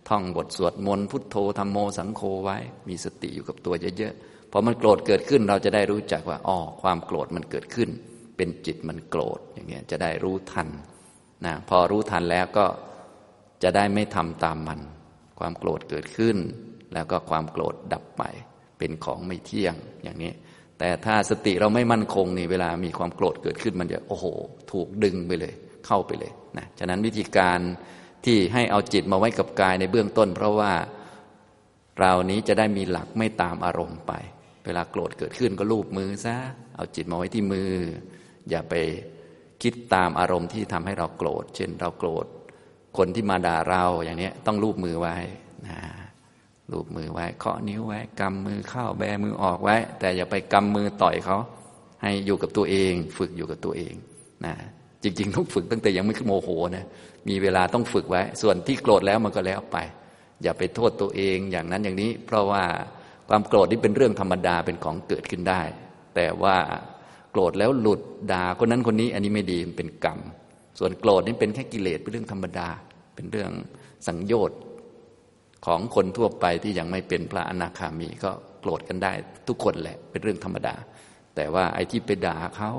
ท่องบทสวดมนต์พุทโธธรรมโมสังโฆไว้ มีสติอยู่กับตัวเยอะๆพอมันโกรธเกิดขึ้นเราจะได้รู้จักว่าอ๋อความโกรธมันเกิดขึ้น เป็นจิตมันโกรธอย่างเงี้ยจะได้รู้ทันนะพอรู้ทันแล้วก็จะได้ไม่ทำตามมัน ความโกรธเกิดขึ้น แล้วก็ความโกรธดับไป เป็นของไม่เที่ยงอย่างนี้ แต่ถ้าสติเราไม่มั่นคงนี่เวลามีความโกรธเกิดขึ้นมันจะโอ้โห ถูกดึงไปเลย เข้าไปเลยนะฉะนั้นวิธีการที่ให้เอาจิตมาไว้กับกายในเบื้องต้น เพราะว่าเรานี้จะได้มีหลักไม่ตามอารมณ์ไป เวลาโกรธเกิดขึ้นก็ลูบมือซะเอาจิตมาไว้ที่มือ อย่าไปคิดตามอารมณ์ที่ทำให้เราโกรธ เช่น เราโกรธ คนที่มาด่าเราอย่างนี้ต้องลูบมือไว้นะลูบมือไว้เคาะนิ้วไว้กำมือเข้าแบมือออกไว้ แต่อย่าไปกำมือต่อยเขา ให้อยู่กับตัวเอง ฝึกอยู่กับตัวเองนะจริง ๆ ต้องฝึกตั้งแต่ยังไม่โมโหนะมีเวลาต้องฝึกไว้ ส่วนที่โกรธแล้วมันก็แล้วไป อย่าไปโทษตัวเองอย่างนั้นอย่างนี้ เพราะว่าความโกรธนี่เป็นเรื่องธรรมดาเป็นของเกิดขึ้นได้ แต่ว่าโกรธแล้วหลุดด่าคนนั้นคนนี้ อันนี้ไม่ดีเป็นกรรม ส่วนโกรธนี่เป็นแค่กิเลสเป็นเรื่องธรรมดา เป็นเรื่องสังโยชน์ของคนทั่วไปที่ยังไม่เป็นพระอนาคามีก็โกรธกันได้ทุกคนแหละเป็นเรื่องธรรมดา แต่ว่าไอ้ที่ไปด่าเขา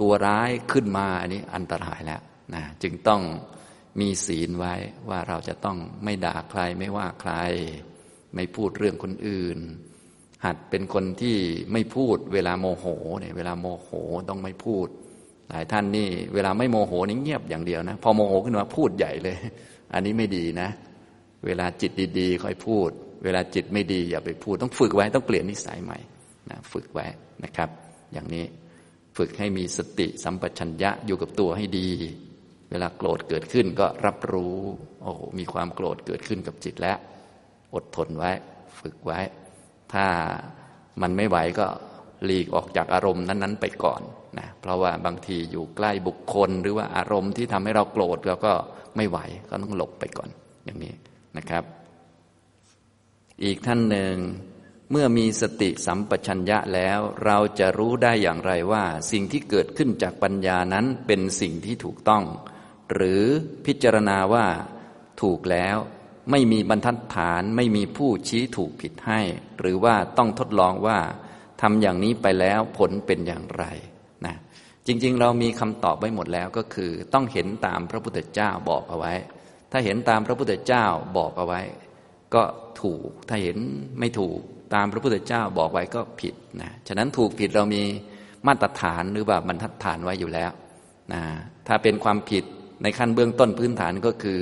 ตัวร้ายขึ้นมาอันนี้อันตรายแล้วนะจึงต้องมีศีลไว้ว่าเราจะต้องไม่ด่าใครไม่ว่าใคร ไม่พูดเรื่องคนอื่น หัดเป็นคนที่ไม่พูดเวลาโมโหเนี่ยเวลาโมโหต้องไม่พูด หลายท่านนี่เวลาไม่โมโหนี่เงียบอย่างเดียวนะ พอโมโหขึ้นมาพูดใหญ่เลย อันนี้ไม่ดีนะ เวลาจิตดีๆ ค่อยพูด เวลาจิตไม่ดีอย่าไปพูด ต้องฝึกไว้ต้องเปลี่ยนนิสัยใหม่นะฝึกไว้นะครับ อย่างนี้ฝึกให้มีสติสัมปชัญญะอยู่กับตัวให้ดี เวลาโกรธเกิดขึ้นก็รับรู้ โอ้มีความโกรธเกิดขึ้นกับจิตแล้ว อดทนไว้ ฝึกไว้ ถ้ามันไม่ไหวก็ หลีกออกจากอารมณ์นั้น ๆ ไปก่อนนะเพราะว่าบางทีอยู่ใกล้บุคคล หรือว่าอารมณ์ที่ทำให้เราโกรธเราก็ไม่ไหวก็ต้องหลบไปก่อนอย่างนี้นะครับ อีกท่านหนึ่งเมื่อมีสติสัมปชัญญะแล้ว เราจะรู้ได้อย่างไรว่า สิ่งที่เกิดขึ้นจากปัญญานั้นเป็นสิ่งที่ถูกต้อง หรือพิจารณาว่าถูกแล้วไม่มีบรรทัดฐานไม่มีผู้ชี้ถูกผิดให้ หรือว่าต้องทดลองว่า ทำอย่างนี้ไปแล้วผลเป็นอย่างไรนะจริง ๆ เรามีคำตอบไว้หมดแล้วก็คือ ต้องเห็นตามพระพุทธเจ้าบอกเอาไว้ ถ้าเห็นตามพระพุทธเจ้าบอกเอาไว้ ก็ถูกถ้าเห็นไม่ถูกตามพระพุทธเจ้าบอกไว้ก็ผิดนะฉะนั้นถูกผิดเรามีมาตรฐานหรือว่าบรรทัดฐานไว้อยู่แล้วนะถ้าเป็นความผิดในขั้นเบื้องต้นพื้นฐานก็คือ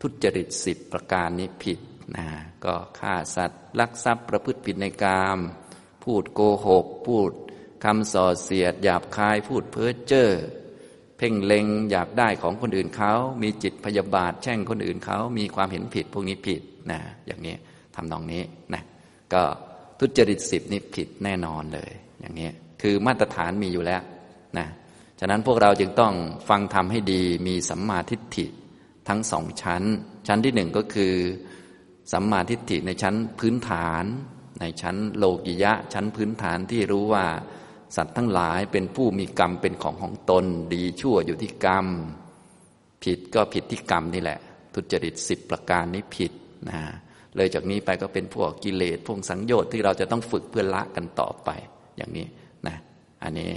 ทุจริตสิบประการนี้ผิดนะก็ฆ่าสัตว์ลักทรัพย์ประพฤติผิดในกาม พูดโกหก พูดคำส่อเสียด หยาบคาย พูดเพ้อเจ้อเพ่งเล็งอยากได้ของคนอื่นเขา มีจิตพยาบาท แช่งคนอื่นเขา มีความเห็นผิด พวกนี้ผิดนะอย่างนี้ทำตรงนี้นะก็ทุจริตสิบนี่ผิดแน่นอนเลย อย่างนี้คือมาตรฐานมีอยู่แล้วนะฉะนั้นพวกเราจึงต้องฟังทำให้ดีมีสัมมาทิฏฐิทั้งสองชั้น ชั้นที่หนึ่งก็คือสัมมาทิฏฐิในชั้นพื้นฐาน ในชั้นโลกิยะชั้นพื้นฐานที่รู้ว่า สัตว์ทั้งหลายเป็นผู้มีกรรมเป็นของของตน ดีชั่วอยู่ที่กรรม ผิดก็ผิดที่กรรมนี่แหละ ทุจริตสิบประการนี้ผิดนะเลยจากนี้ไปก็เป็นพวกกิเลสพวกสังโยชน์ที่เราจะต้องฝึกเพื่อละกันต่อไปอย่างนี้นะอันนี้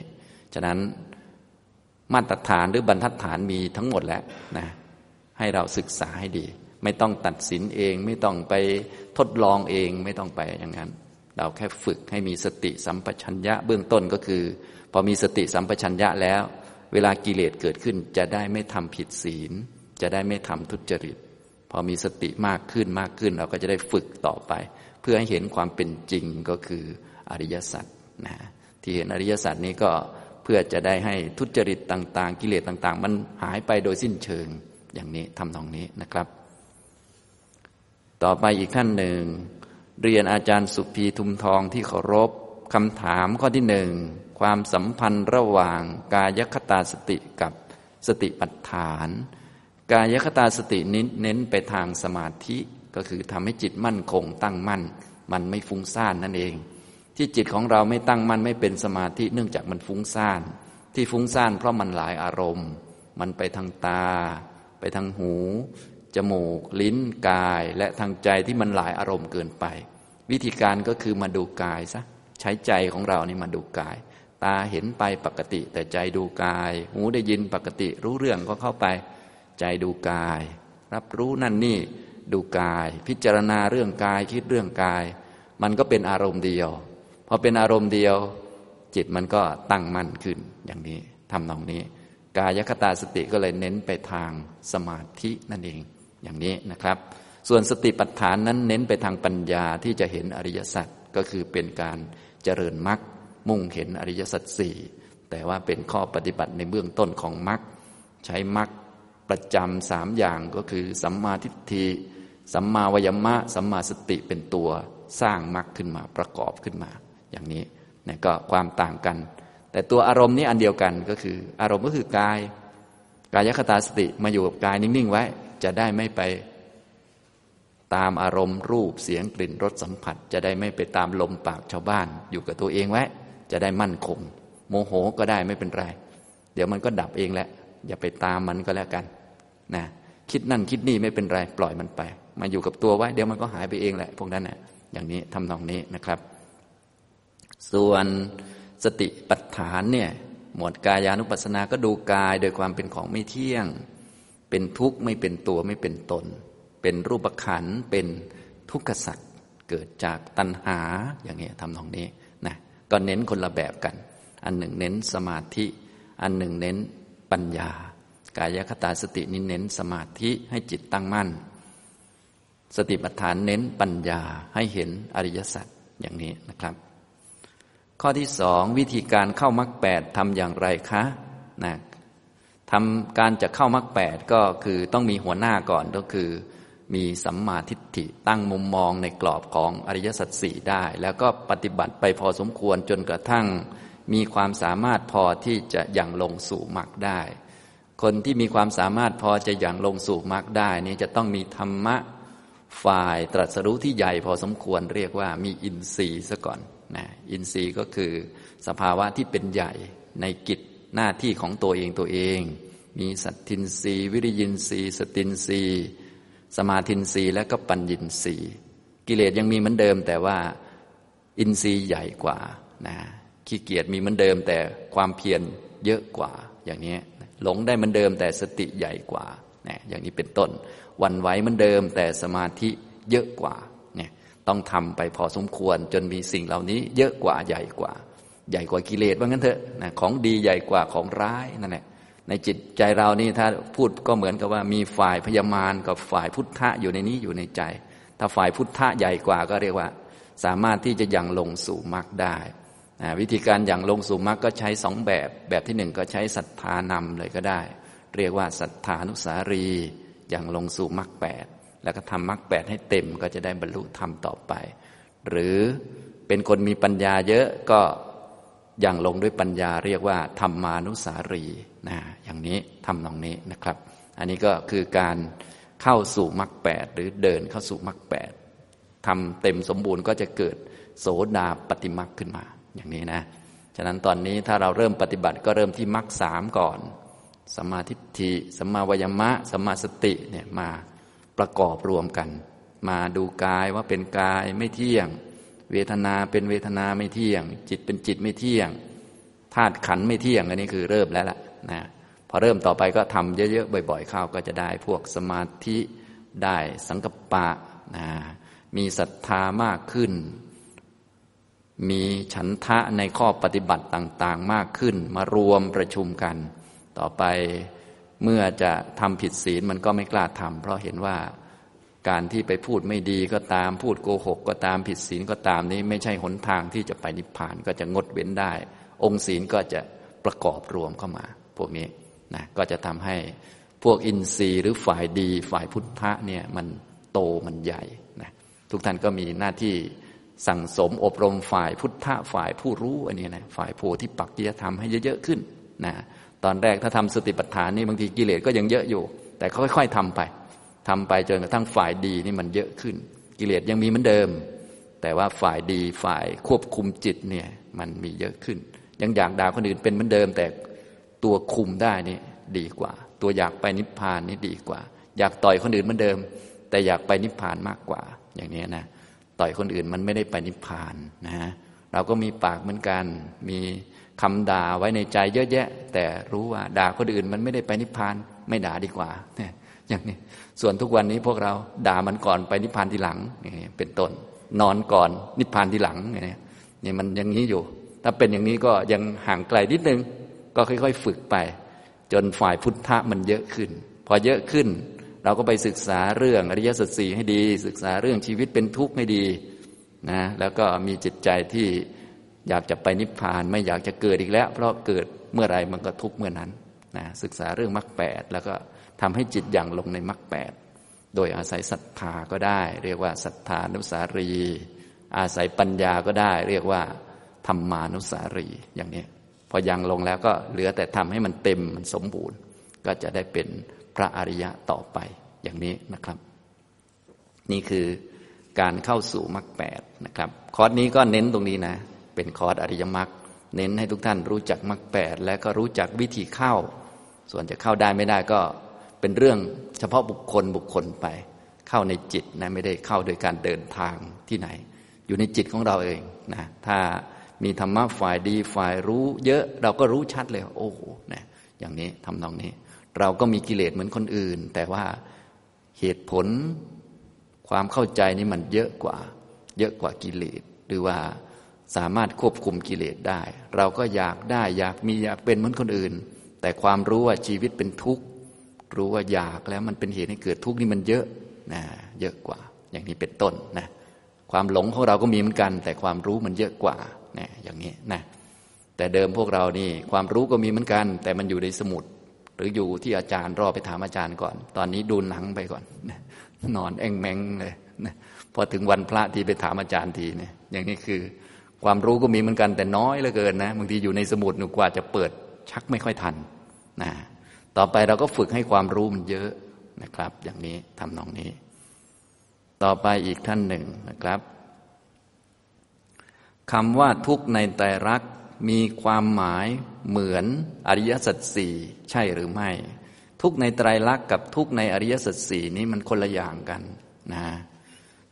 ฉะนั้นมาตรฐานหรือบรรทัดฐานมีทั้งหมดแล้วนะให้เราศึกษาให้ดี ไม่ต้องตัดสินเอง ไม่ต้องไปทดลองเองไม่ต้องไปอย่างนั้น เราแค่ฝึกให้มีสติสัมปชัญญะเบื้องต้นก็คือ พอมีสติสัมปชัญญะแล้ว เวลากิเลสเกิดขึ้นจะได้ไม่ทำผิดศีล จะได้ไม่ทำทุจริต พอมีสติมากขึ้นมากขึ้น เราก็จะได้ฝึกต่อไป เพื่อให้เห็นความเป็นจริงก็คืออริยสัจนะที่เห็นอริยสัจนี้ก็เพื่อจะได้ให้ทุจริตต่าง ๆ กิเลสต่าง ๆ มันหายไปโดยสิ้นเชิงอย่างนี้ทำตรงนี้นะครับ ต่อไปอีกท่านหนึ่ง เรียนอาจารย์สุภีทุมทองที่เคารพคำถามข้อที่หนึ่งความสัมพันธ์ระหว่างกายคตาสติกับสติปัฏฐาน กายคตาสตินิเน้นไปทางสมาธิก็คือทำให้จิตมั่นคงตั้งมั่น มันไม่ฟุ้งซ่านนั่นเอง ที่จิตของเราไม่ตั้งมั่นไม่เป็นสมาธิเนื่องจากมันฟุ้งซ่าน ที่ฟุ้งซ่านเพราะมันหลายอารมณ์ มันไปทางตา ไปทางหู จมูก ลิ้นกาย และทางใจที่มันหลายอารมณ์เกินไป วิธีการก็คือมาดูกายซะใช้ใจของเรานี่มาดูกาย ตาเห็นไปปกติ แต่ใจดูกาย หูได้ยินปกติรู้เรื่องก็เข้าไป ใจดูกาย รับรู้นั่นนี่ดูกาย พิจารณาเรื่องกายคิดเรื่องกาย มันก็เป็นอารมณ์เดียวพอเป็นอารมณ์เดียว จิตมันก็ตั้งมั่นขึ้นอย่างนี้ทำนองนี้ กายคตาสติก็เลยเน้นไปทางสมาธินั่นเอง อย่างนี้นะครับ ส่วนสติปัฏฐานนั้นเน้นไปทางปัญญาที่จะเห็นอริยสัจก็คือเป็นการเจริญมรรคมุ่งเห็นอริยสัจสี่แต่ว่าเป็นข้อปฏิบัติในเบื้องต้นของมรรคใช้มรรคประจำสามอย่างก็คือ สัมมาทิฏฐิสัมมาวยมะ สัมมาสติเป็นตัวสร้างมรรคขึ้นมาประกอบขึ้นมา อย่างนี้นี่ก็ความต่างกัน แต่ตัวอารมณ์นี้อันเดียวกันก็คือ อารมณ์ก็คือกาย กายคตาสติมาอยู่กับกายนิ่งๆไว้ จะได้ไม่ไปตามอารมณ์รูปเสียงกลิ่นรสสัมผัส จะได้ไม่ไปตามลมปากชาวบ้าน อยู่กับตัวเองไว้ จะได้มั่นคง โมโหก็ได้ไม่เป็นไร เดี๋ยวมันก็ดับเองแหละ อย่าไปตามมันก็แล้วกันนะคิดนั่นคิดนี่ไม่เป็นไร ปล่อยมันไป มาอยู่กับตัวไว้ เดี๋ยวมันก็หายไปเองแหละ พวกนั้นนะอย่างนี้ทำนองนี้นะครับ ส่วนสติปัฏฐานเนี่ยหมวดกายานุปัสสนาก็ดูกายโดยความเป็นของไม่เที่ยง เป็นทุกข์ไม่เป็นตัวไม่เป็นตน เป็นรูปขันเป็นทุกขสัตว์เกิดจากตัณหาอย่างนี้ทำตรงนี้นะก็เน้นคนละแบบกัน อันหนึ่งเน้นสมาธิ อันหนึ่งเน้นปัญญา กายคตาสตินี้เน้นสมาธิให้จิตตั้งมั่น สติปัฏฐานเน้นปัญญาให้เห็นอริยสัจอย่างนี้นะครับ ข้อที่สองวิธีการเข้ามรรคแปดทำอย่างไรคะนะ ทำการจะเข้ามรรคแปดก็คือต้องมีหัวหน้าก่อนก็คือ มีสัมมาทิฏฐิตั้งมุมมองในกรอบของอริยสัจสี่ได้ แล้วก็ปฏิบัติไปพอสมควรจนกระทั่ง มีความสามารถพอที่จะยังลงสู่มรรคได้ คนที่มีความสามารถพอจะยังลงสู่มรรคได้นี้จะต้องมีธรรมะฝ่ายตรัสรู้ที่ใหญ่พอสมควรเรียกว่ามีอินทรีย์ซะก่อนนะอินทรีย์ก็คือสภาวะที่เป็นใหญ่ในกิจ หน้าที่ของตัวเองตัวเอง มีสัตทินรีวิริยินรีสตินรีสมาธินรีและก็ปัญญินรีกิเลสยังมีเหมือนเดิม แต่ว่าอินทรีย์ใหญ่กว่านะขี้เกียจมีเหมือนเดิม แต่ความเพียรเยอะกว่าอย่างนี้หลงได้เหมือนเดิม แต่สติใหญ่กว่านะอย่างนี้เป็นต้นวันไหวเหมือนเดิม แต่สมาธิเยอะกว่าเนี่ยต้องทำไปพอสมควรจนมีสิ่งเหล่านี้เยอะกว่าใหญ่กว่า ใหญ่กว่ากิเลสว่างั้นเถอะนะของดีใหญ่กว่าของร้ายนั่นแหละในจิตใจเรานี่ถ้าพูดก็เหมือนกับว่ามีฝ่ายพยามารกับฝ่ายพุทธะอยู่ในนี้อยู่ในใจ ถ้าฝ่ายพุทธะใหญ่กว่าก็เรียกว่า สามารถที่จะยังลงสู่มรรคได้นะวิธีการยังลงสู่มรรคก็ใช้สองแบบ แบบที่หนึ่งก็ใช้ศรัทธานำเลยก็ได้ เรียกว่าศรัทธานุสารียังลงสู่มรรคแปดแล้วก็ทำมรรคแปดให้เต็มก็จะได้บรรลุธรรมต่อไป หรือเป็นคนมีปัญญาเยอะก็ อย่างลงด้วยปัญญาเรียกว่าธรรมานุสารีนะอย่างนี้ทำตรงนี้นะครับ อันนี้ก็คือการเข้าสู่มรรคแปดหรือเดินเข้าสู่มรรคแปดทำเต็มสมบูรณ์ก็จะเกิดโสดาปฏิมรรคขึ้นมาอย่างนี้นะฉะนั้นตอนนี้ถ้าเราเริ่มปฏิบัติก็เริ่มที่มรรคสามก่อนสมาธิิสมาวยมะสมาสติเนี่ยมาประกอบรวมกัน มาดูกายว่าเป็นกายไม่เที่ยง เวทนาเป็นเวทนาไม่เที่ยง จิตเป็นจิตไม่เที่ยงธาตุขันไม่เที่ยงอันนี้คือเริ่มแล้วล่ะนะพอเริ่มต่อไปก็ทำเยอะๆบ่อย ๆ เข้าก็จะได้พวกสมาธิได้สังกปะนะมีศรัทธามากขึ้น มีฉันทะในข้อปฏิบัติต่างๆ มากขึ้น มารวมประชุมกัน ต่อไปเมื่อจะทำผิดศีลมันก็ไม่กล้าทำเพราะเห็นว่า การที่ไปพูดไม่ดีก็ตามพูดโกหกก็ตามผิดศีลก็ตามนี้ไม่ใช่หนทางที่จะไปนิพพานก็จะงดเว้นได้ องค์ศีลก็จะประกอบรวมเข้ามา พวกนี้นะก็จะทำให้พวกอินทรีย์หรือฝ่ายดีฝ่ายพุทธะเนี่ยมันโตมันใหญ่นะทุกท่านก็มีหน้าที่สั่งสมอบรมฝ่ายพุทธะฝ่ายผู้รู้อันนี้นะฝ่ายโพธิปักจิยธรรมให้เยอะๆขึ้นนะตอนแรกถ้าทำสติปัฏฐานนี่บางทีกิเลสก็ยังเยอะอยู่ แต่ค่อยๆทำไป ทำไปจนกระทั่งฝ่ายดีนี่มันเยอะขึ้น กิเลสยังมีเหมือนเดิม แต่ว่าฝ่ายดีฝ่ายควบคุมจิตเนี่ยมันมีเยอะขึ้น ยังอยากด่าคนอื่นเป็นเหมือนเดิม แต่ตัวคุมได้นี่ดีกว่า ตัวอยากไปนิพพานนี่ดีกว่า อยากต่อยคนอื่นเหมือนเดิม แต่อยากไปนิพพานมากกว่า อย่างนี้นะต่อยคนอื่นมันไม่ได้ไปนิพพานนะฮะเราก็มีปากเหมือนกัน มีคำด่าไว้ในใจเยอะแยะ แต่รู้ว่าด่าคนอื่นมันไม่ได้ไปนิพพาน ไม่ด่าดีกว่าเนี่ย อย่างนี้ส่วนทุกวันนี้พวกเราด่ามันก่อนไปนิพพานทีหลังเป็นต้นนอนก่อนนิพพานทีหลังเนี่ยนี่มันอย่างนี้อยู่ ถ้าเป็นอย่างนี้ก็ยังห่างไกลนิดนึง ก็ค่อย ๆ ฝึกไป จนฝ่ายพุทธะมันเยอะขึ้น พอเยอะขึ้น เราก็ไปศึกษาเรื่องอริยสัจสี่ให้ดี ศึกษาเรื่องชีวิตเป็นทุกข์ให้ดีนะแล้วก็มีจิตใจที่อยากจะไปนิพพานไม่อยากจะเกิดอีกแล้ว เพราะเกิดเมื่อไรมันก็ทุกข์เมื่อนั้นนะศึกษาเรื่องมรรคแปดแล้วก็ ทำให้จิตอย่างลงในมรรคแปดโดยอาศัยศรัทธาก็ได้ เรียกว่าศรัทธานุสารี อาศัยปัญญาก็ได้ เรียกว่าธรรมานุสารีอย่างนี้พอยังลงแล้วก็เหลือแต่ทำให้มันเต็มมันสมบูรณ์ ก็จะได้เป็นพระอริยะต่อไปอย่างนี้นะครับ นี่คือการเข้าสู่มรรคแปดนะครับคอร์สนี้ก็เน้นตรงนี้นะ เป็นคอร์สอริยมรรคเน้นให้ทุกท่านรู้จักมรรคแปดและก็รู้จักวิธีเข้า ส่วนจะเข้าได้ไม่ได้ก็ เป็นเรื่องเฉพาะบุคคลบุคคลไป เข้าในจิตนะไม่ได้เข้าโดยการเดินทางที่ไหน อยู่ในจิตของเราเองนะถ้ามีธรรมะฝ่ายดีฝ่ายรู้ เยอะเราก็รู้ชัดเลย โอ้โหนะอย่างนี้ทำนองนี้ เราก็มีกิเลสเหมือนคนอื่น แต่ว่าเหตุผลความเข้าใจนี่มันเยอะกว่า เยอะกว่ากิเลสหรือว่าสามารถควบคุมกิเลสได้ เราก็อยากได้อยากมีอยากเป็นเหมือนคนอื่น แต่ความรู้ว่าชีวิตเป็นทุกข์ รู้ว่าอยากแล้วมันเป็นเหตุให้เกิดทุกข์นี่มันเยอะนะเยอะกว่า อย่างนี้เป็นต้นนะความหลงของเราก็มีเหมือนกัน แต่ความรู้มันเยอะกว่านะอย่างนี้นะแต่เดิมพวกเรานี่ความรู้ก็มีเหมือนกัน แต่มันอยู่ในสมุด หรืออยู่ที่อาจารย์รอไปถามอาจารย์ก่อน ตอนนี้ดูหนังไปก่อนนะนอนแองแมงเลยนะพอถึงวันพระที่ไปถามอาจารย์ทีเนี่ยอย่างนี้คือ ความรู้ก็มีเหมือนกันแต่น้อยเหลือเกินนะบางทีอยู่ในสมุดหนูกว่าจะเปิดชักไม่ค่อยทันนะ ต่อไปเราก็ฝึกให้ความรู้มันเยอะนะครับ อย่างนี้ทำนองนี้ ต่อไปอีกท่านหนึ่งนะครับคำว่าทุกในใจรักมีความหมายเหมือนอริยสัจสี่ใช่หรือไม่ ทุกในไตรลักษณ์กับทุกในอริยสัจสี่นี้มันคนละอย่างกันนะ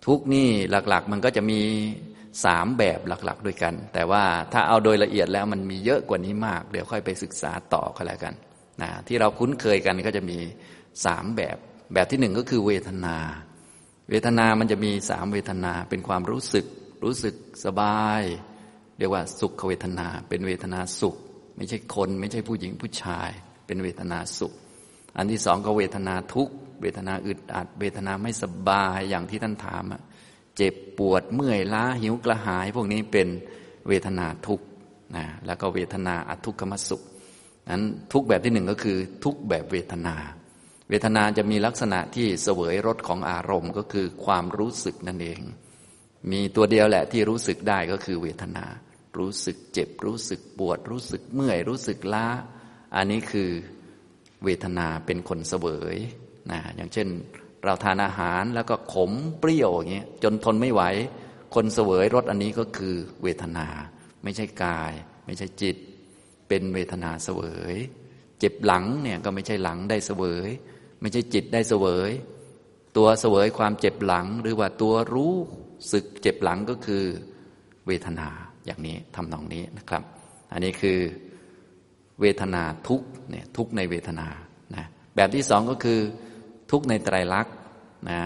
ทุกนี่หลักๆ มันก็จะมีสามแบบหลักๆ ด้วยกัน แต่ว่าถ้าเอาโดยละเอียดแล้วมันมีเยอะกว่านี้มาก เดี๋ยวค่อยไปศึกษาต่อก็แล้วกัน นะที่เราคุ้นเคยกันก็จะมีสามแบบ แบบที่หนึ่งก็คือเวทนา เวทนามันจะมีสามเวทนาเป็นความรู้สึก รู้สึกสบาย เรียกว่าสุขเวทนา เป็นเวทนาสุข ไม่ใช่คน ไม่ใช่ผู้หญิงผู้ชาย เป็นเวทนาสุข อันที่สองก็เวทนาทุกเวทนาอึดอัด เวทนาไม่สบายอย่างที่ท่านถามเจ็บปวดเมื่อยล้าหิวกระหาย พวกนี้เป็นเวทนาทุกนะแล้วก็เวทนาอทุกขมสุข นั้นทุกแบบที่หนึ่งก็คือทุกแบบเวทนา เวทนาจะมีลักษณะที่เสวยรสของอารมณ์ก็คือความรู้สึกนั่นเอง มีตัวเดียวแหละที่รู้สึกได้ก็คือเวทนา รู้สึกเจ็บ รู้สึกปวด รู้สึกเมื่อย รู้สึกล้า อันนี้คือเวทนาเป็นคนเสวยนะอย่างเช่น เราทานอาหารแล้วก็ขมเปรี้ยวอย่างเงี้ยจนทนไม่ไหวคนเสวยรสอันนี้ก็คือเวทนา ไม่ใช่กาย ไม่ใช่จิต เป็นเวทนาเสวย เจ็บหลังเนี่ยก็ไม่ใช่หลังได้เสวย ไม่ใช่จิตได้เสวย ตัวเสวยความเจ็บหลัง หรือว่าตัวรู้สึกเจ็บหลังก็คือ เวทนาอย่างนี้ทำนองนี้นะครับ อันนี้คือเวทนาทุกเนี่ยทุกในเวทนานะแบบที่สองก็คือทุกในไตรลักษณ์นะ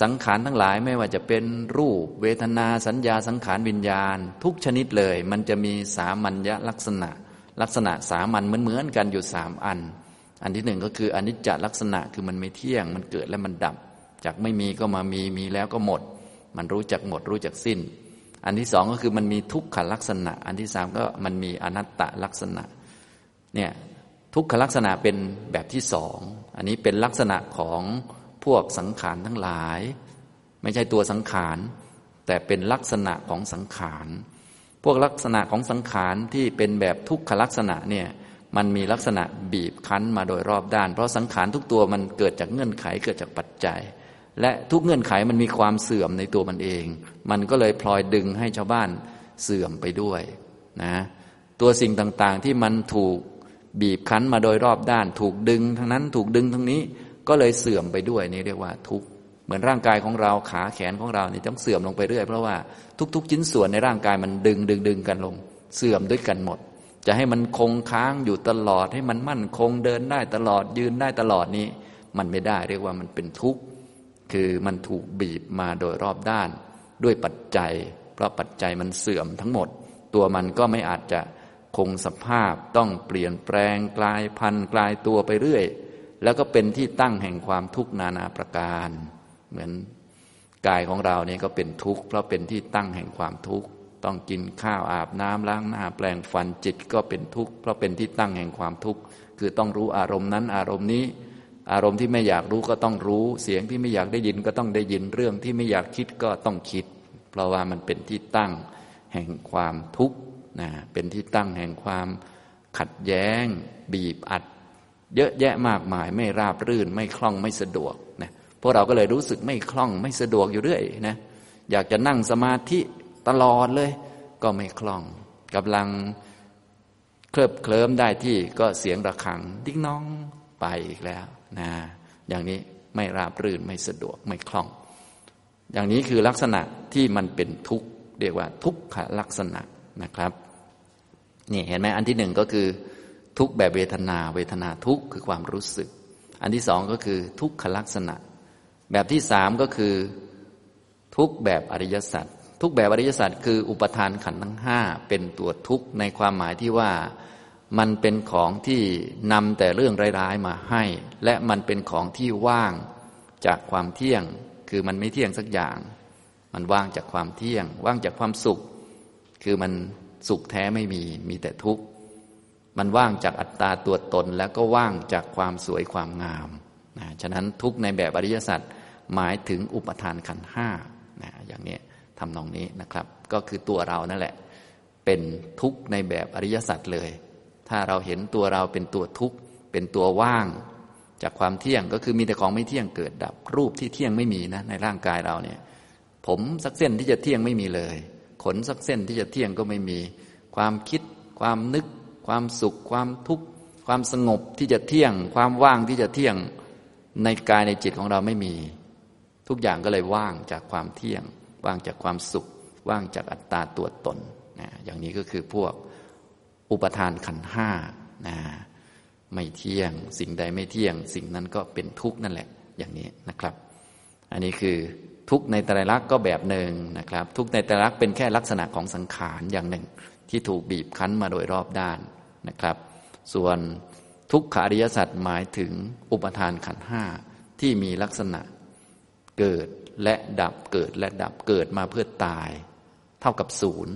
สังขารทั้งหลายไม่ว่าจะเป็นรูป เวทนาสัญญาสังขารวิญญาณ ทุกชนิดเลย มันจะมีสามัญญลักษณะ ลักษณะสามัญเหมือนเหมือนกันอยู่สามอัน อันที่หนึ่งก็คืออนิจจลักษณะคือมันไม่เที่ยง มันเกิดแล้วมันดับ จากไม่มีก็มามีมีแล้วก็หมด มันรู้จักหมดรู้จักสิ้น อันที่สองก็คือมันมีทุกขลักษณะ อันที่สามก็มันมีอนัตตลักษณะเนี่ยทุกขลักษณะเป็นแบบที่สองอันนี้เป็นลักษณะของ พวกสังขารทั้งหลาย ไม่ใช่ตัวสังขาร แต่เป็นลักษณะของสังขาร พวกลักษณะของสังขารที่เป็นแบบทุกขลักษณะเนี่ยมันมีลักษณะบีบคั้นมาโดยรอบด้าน เพราะสังขารทุกตัวมันเกิดจากเงื่อนไขเกิดจากปัจจัย และทุกเงื่อนไขมันมีความเสื่อมในตัวมันเอง มันก็เลยพลอยดึงให้ชาวบ้านเสื่อมไปด้วยนะตัวสิ่งต่างๆที่มันถูกบีบคั้นมาโดยรอบด้าน ถูกดึงทั้งนั้นถูกดึงทั้งนี้ ก็เลยเสื่อมไปด้วยนี่เรียกว่าทุกข์เหมือนร่างกายของเราขาแขนของเรานี่ต้องเสื่อมลงไปเรื่อย เพราะว่าทุก ๆ ชิ้นส่วนในร่างกายมันดึงดึงดึงกันลง เสื่อมด้วยกันหมด จะให้มันคงค้างอยู่ตลอด ให้มันมั่นคงเดินได้ตลอดยืนได้ตลอดนี้ มันไม่ได้เรียกว่ามันเป็นทุกข์คือมันถูกบีบมาโดยรอบด้าน ด้วยปัจจัย เพราะปัจจัยมันเสื่อมทั้งหมด ตัวมันก็ไม่อาจจะคงสภาพต้องเปลี่ยนแปลงกลายพันธุ์กลายตัวไปเรื่อย แล้วก็เป็นที่ตั้งแห่งความทุกข์นานาประการ เหมือนกายของเราเนี่ยก็เป็นทุกข์เพราะเป็นที่ตั้งแห่งความทุกข์ต้องกินข้าวอาบน้ำล้างหน้าแปลงฟันจิตก็เป็นทุกข์เพราะเป็นที่ตั้งแห่งความทุกข์คือต้องรู้อารมณ์นั้นอารมณ์นี้ อารมณ์ที่ไม่อยากรู้ก็ต้องรู้ เสียงที่ไม่อยากได้ยินก็ต้องได้ยินเรื่องที่ไม่อยากคิดก็ต้องคิด เพราะว่ามันเป็นที่ตั้งแห่งความทุกข์นะเป็นที่ตั้งแห่งความขัดแย้ง บีบอัด เยอะแยะมากมายไม่ราบรื่นไม่คล่องไม่สะดวกนะพวกเราก็เลยรู้สึกไม่คล่องไม่สะดวกอยู่เรื่อยนะอยากจะนั่งสมาธิตลอดเลย ก็ไม่คล่องกำลังเคลิบเคลิ้มได้ที่ก็เสียงระฆังดิ้งน้องไปอีกแล้วนะอย่างนี้ไม่ราบรื่นไม่สะดวกไม่คล่อง อย่างนี้คือลักษณะที่มันเป็นทุกข์เรียกว่าทุกขลักษณะนะครับนี่เห็นไหมอันที่หนึ่งก็คือ ทุกแบบเวทนา เวทนาทุกคือความรู้สึก อันที่สองก็คือทุกขลักษณะ แบบที่สามก็คือทุกแบบอริยสัจทุกแบบอริยสัจคืออุปทานขันธ์ทั้งห้าเป็นตัวทุกข์ในความหมายที่ว่ามันเป็นของที่นำแต่เรื่องร้ายๆมาให้ และมันเป็นของที่ว่างจากความเที่ยง คือมันไม่เที่ยงสักอย่าง มันว่างจากความเที่ยง ว่างจากความสุข คือมันสุขแท้ไม่มีมีแต่ทุกข์ มันว่างจากอัตตาตัวตนแล้วก็ว่างจากความสวยความงามนะฉะนั้นทุกในแบบอริยสัจหมายถึงอุปทานขันห้านะอย่างนี้ทำนองนี้นะครับ ก็คือตัวเรานั่นแหละ เป็นทุกในแบบอริยสัจเลย ถ้าเราเห็นตัวเราเป็นตัวทุกข์เป็นตัวว่าง จากความเที่ยงก็คือมีแต่ของไม่เที่ยงเกิดดับ รูปที่เที่ยงไม่มีนะในร่างกายเราเนี่ย ผมสักเส้นที่จะเที่ยงไม่มีเลย ขนสักเส้นที่จะเที่ยงก็ไม่มี ความคิดความนึก ความสุขความทุกข์ความสงบที่จะเที่ยง ความว่างที่จะเที่ยงในกายในจิตของเราไม่มี ทุกอย่างก็เลยว่างจากความเที่ยง ว่างจากความสุข ว่างจากอัตตาตัวตนนะอย่างนี้ก็คือพวกอุปทานขันห้านะไม่เที่ยง สิ่งใดไม่เที่ยง สิ่งนั้นก็เป็นทุกข์นั่นแหละ อย่างนี้นะครับ อันนี้คือทุกข์ในตรลักษณ์ก็แบบหนึ่งนะครับ ทุกข์ในตรลักษณ์เป็นแค่ลักษณะของสังขารอย่างหนึ่ง ที่ถูกบีบคั้นมาโดยรอบด้าน นะครับ ส่วนทุกขาริยสัจหมายถึงอุปทานขันห้าที่มีลักษณะเกิดและดับเกิดและดับเกิดมาเพื่อตาย เท่ากับศูนย์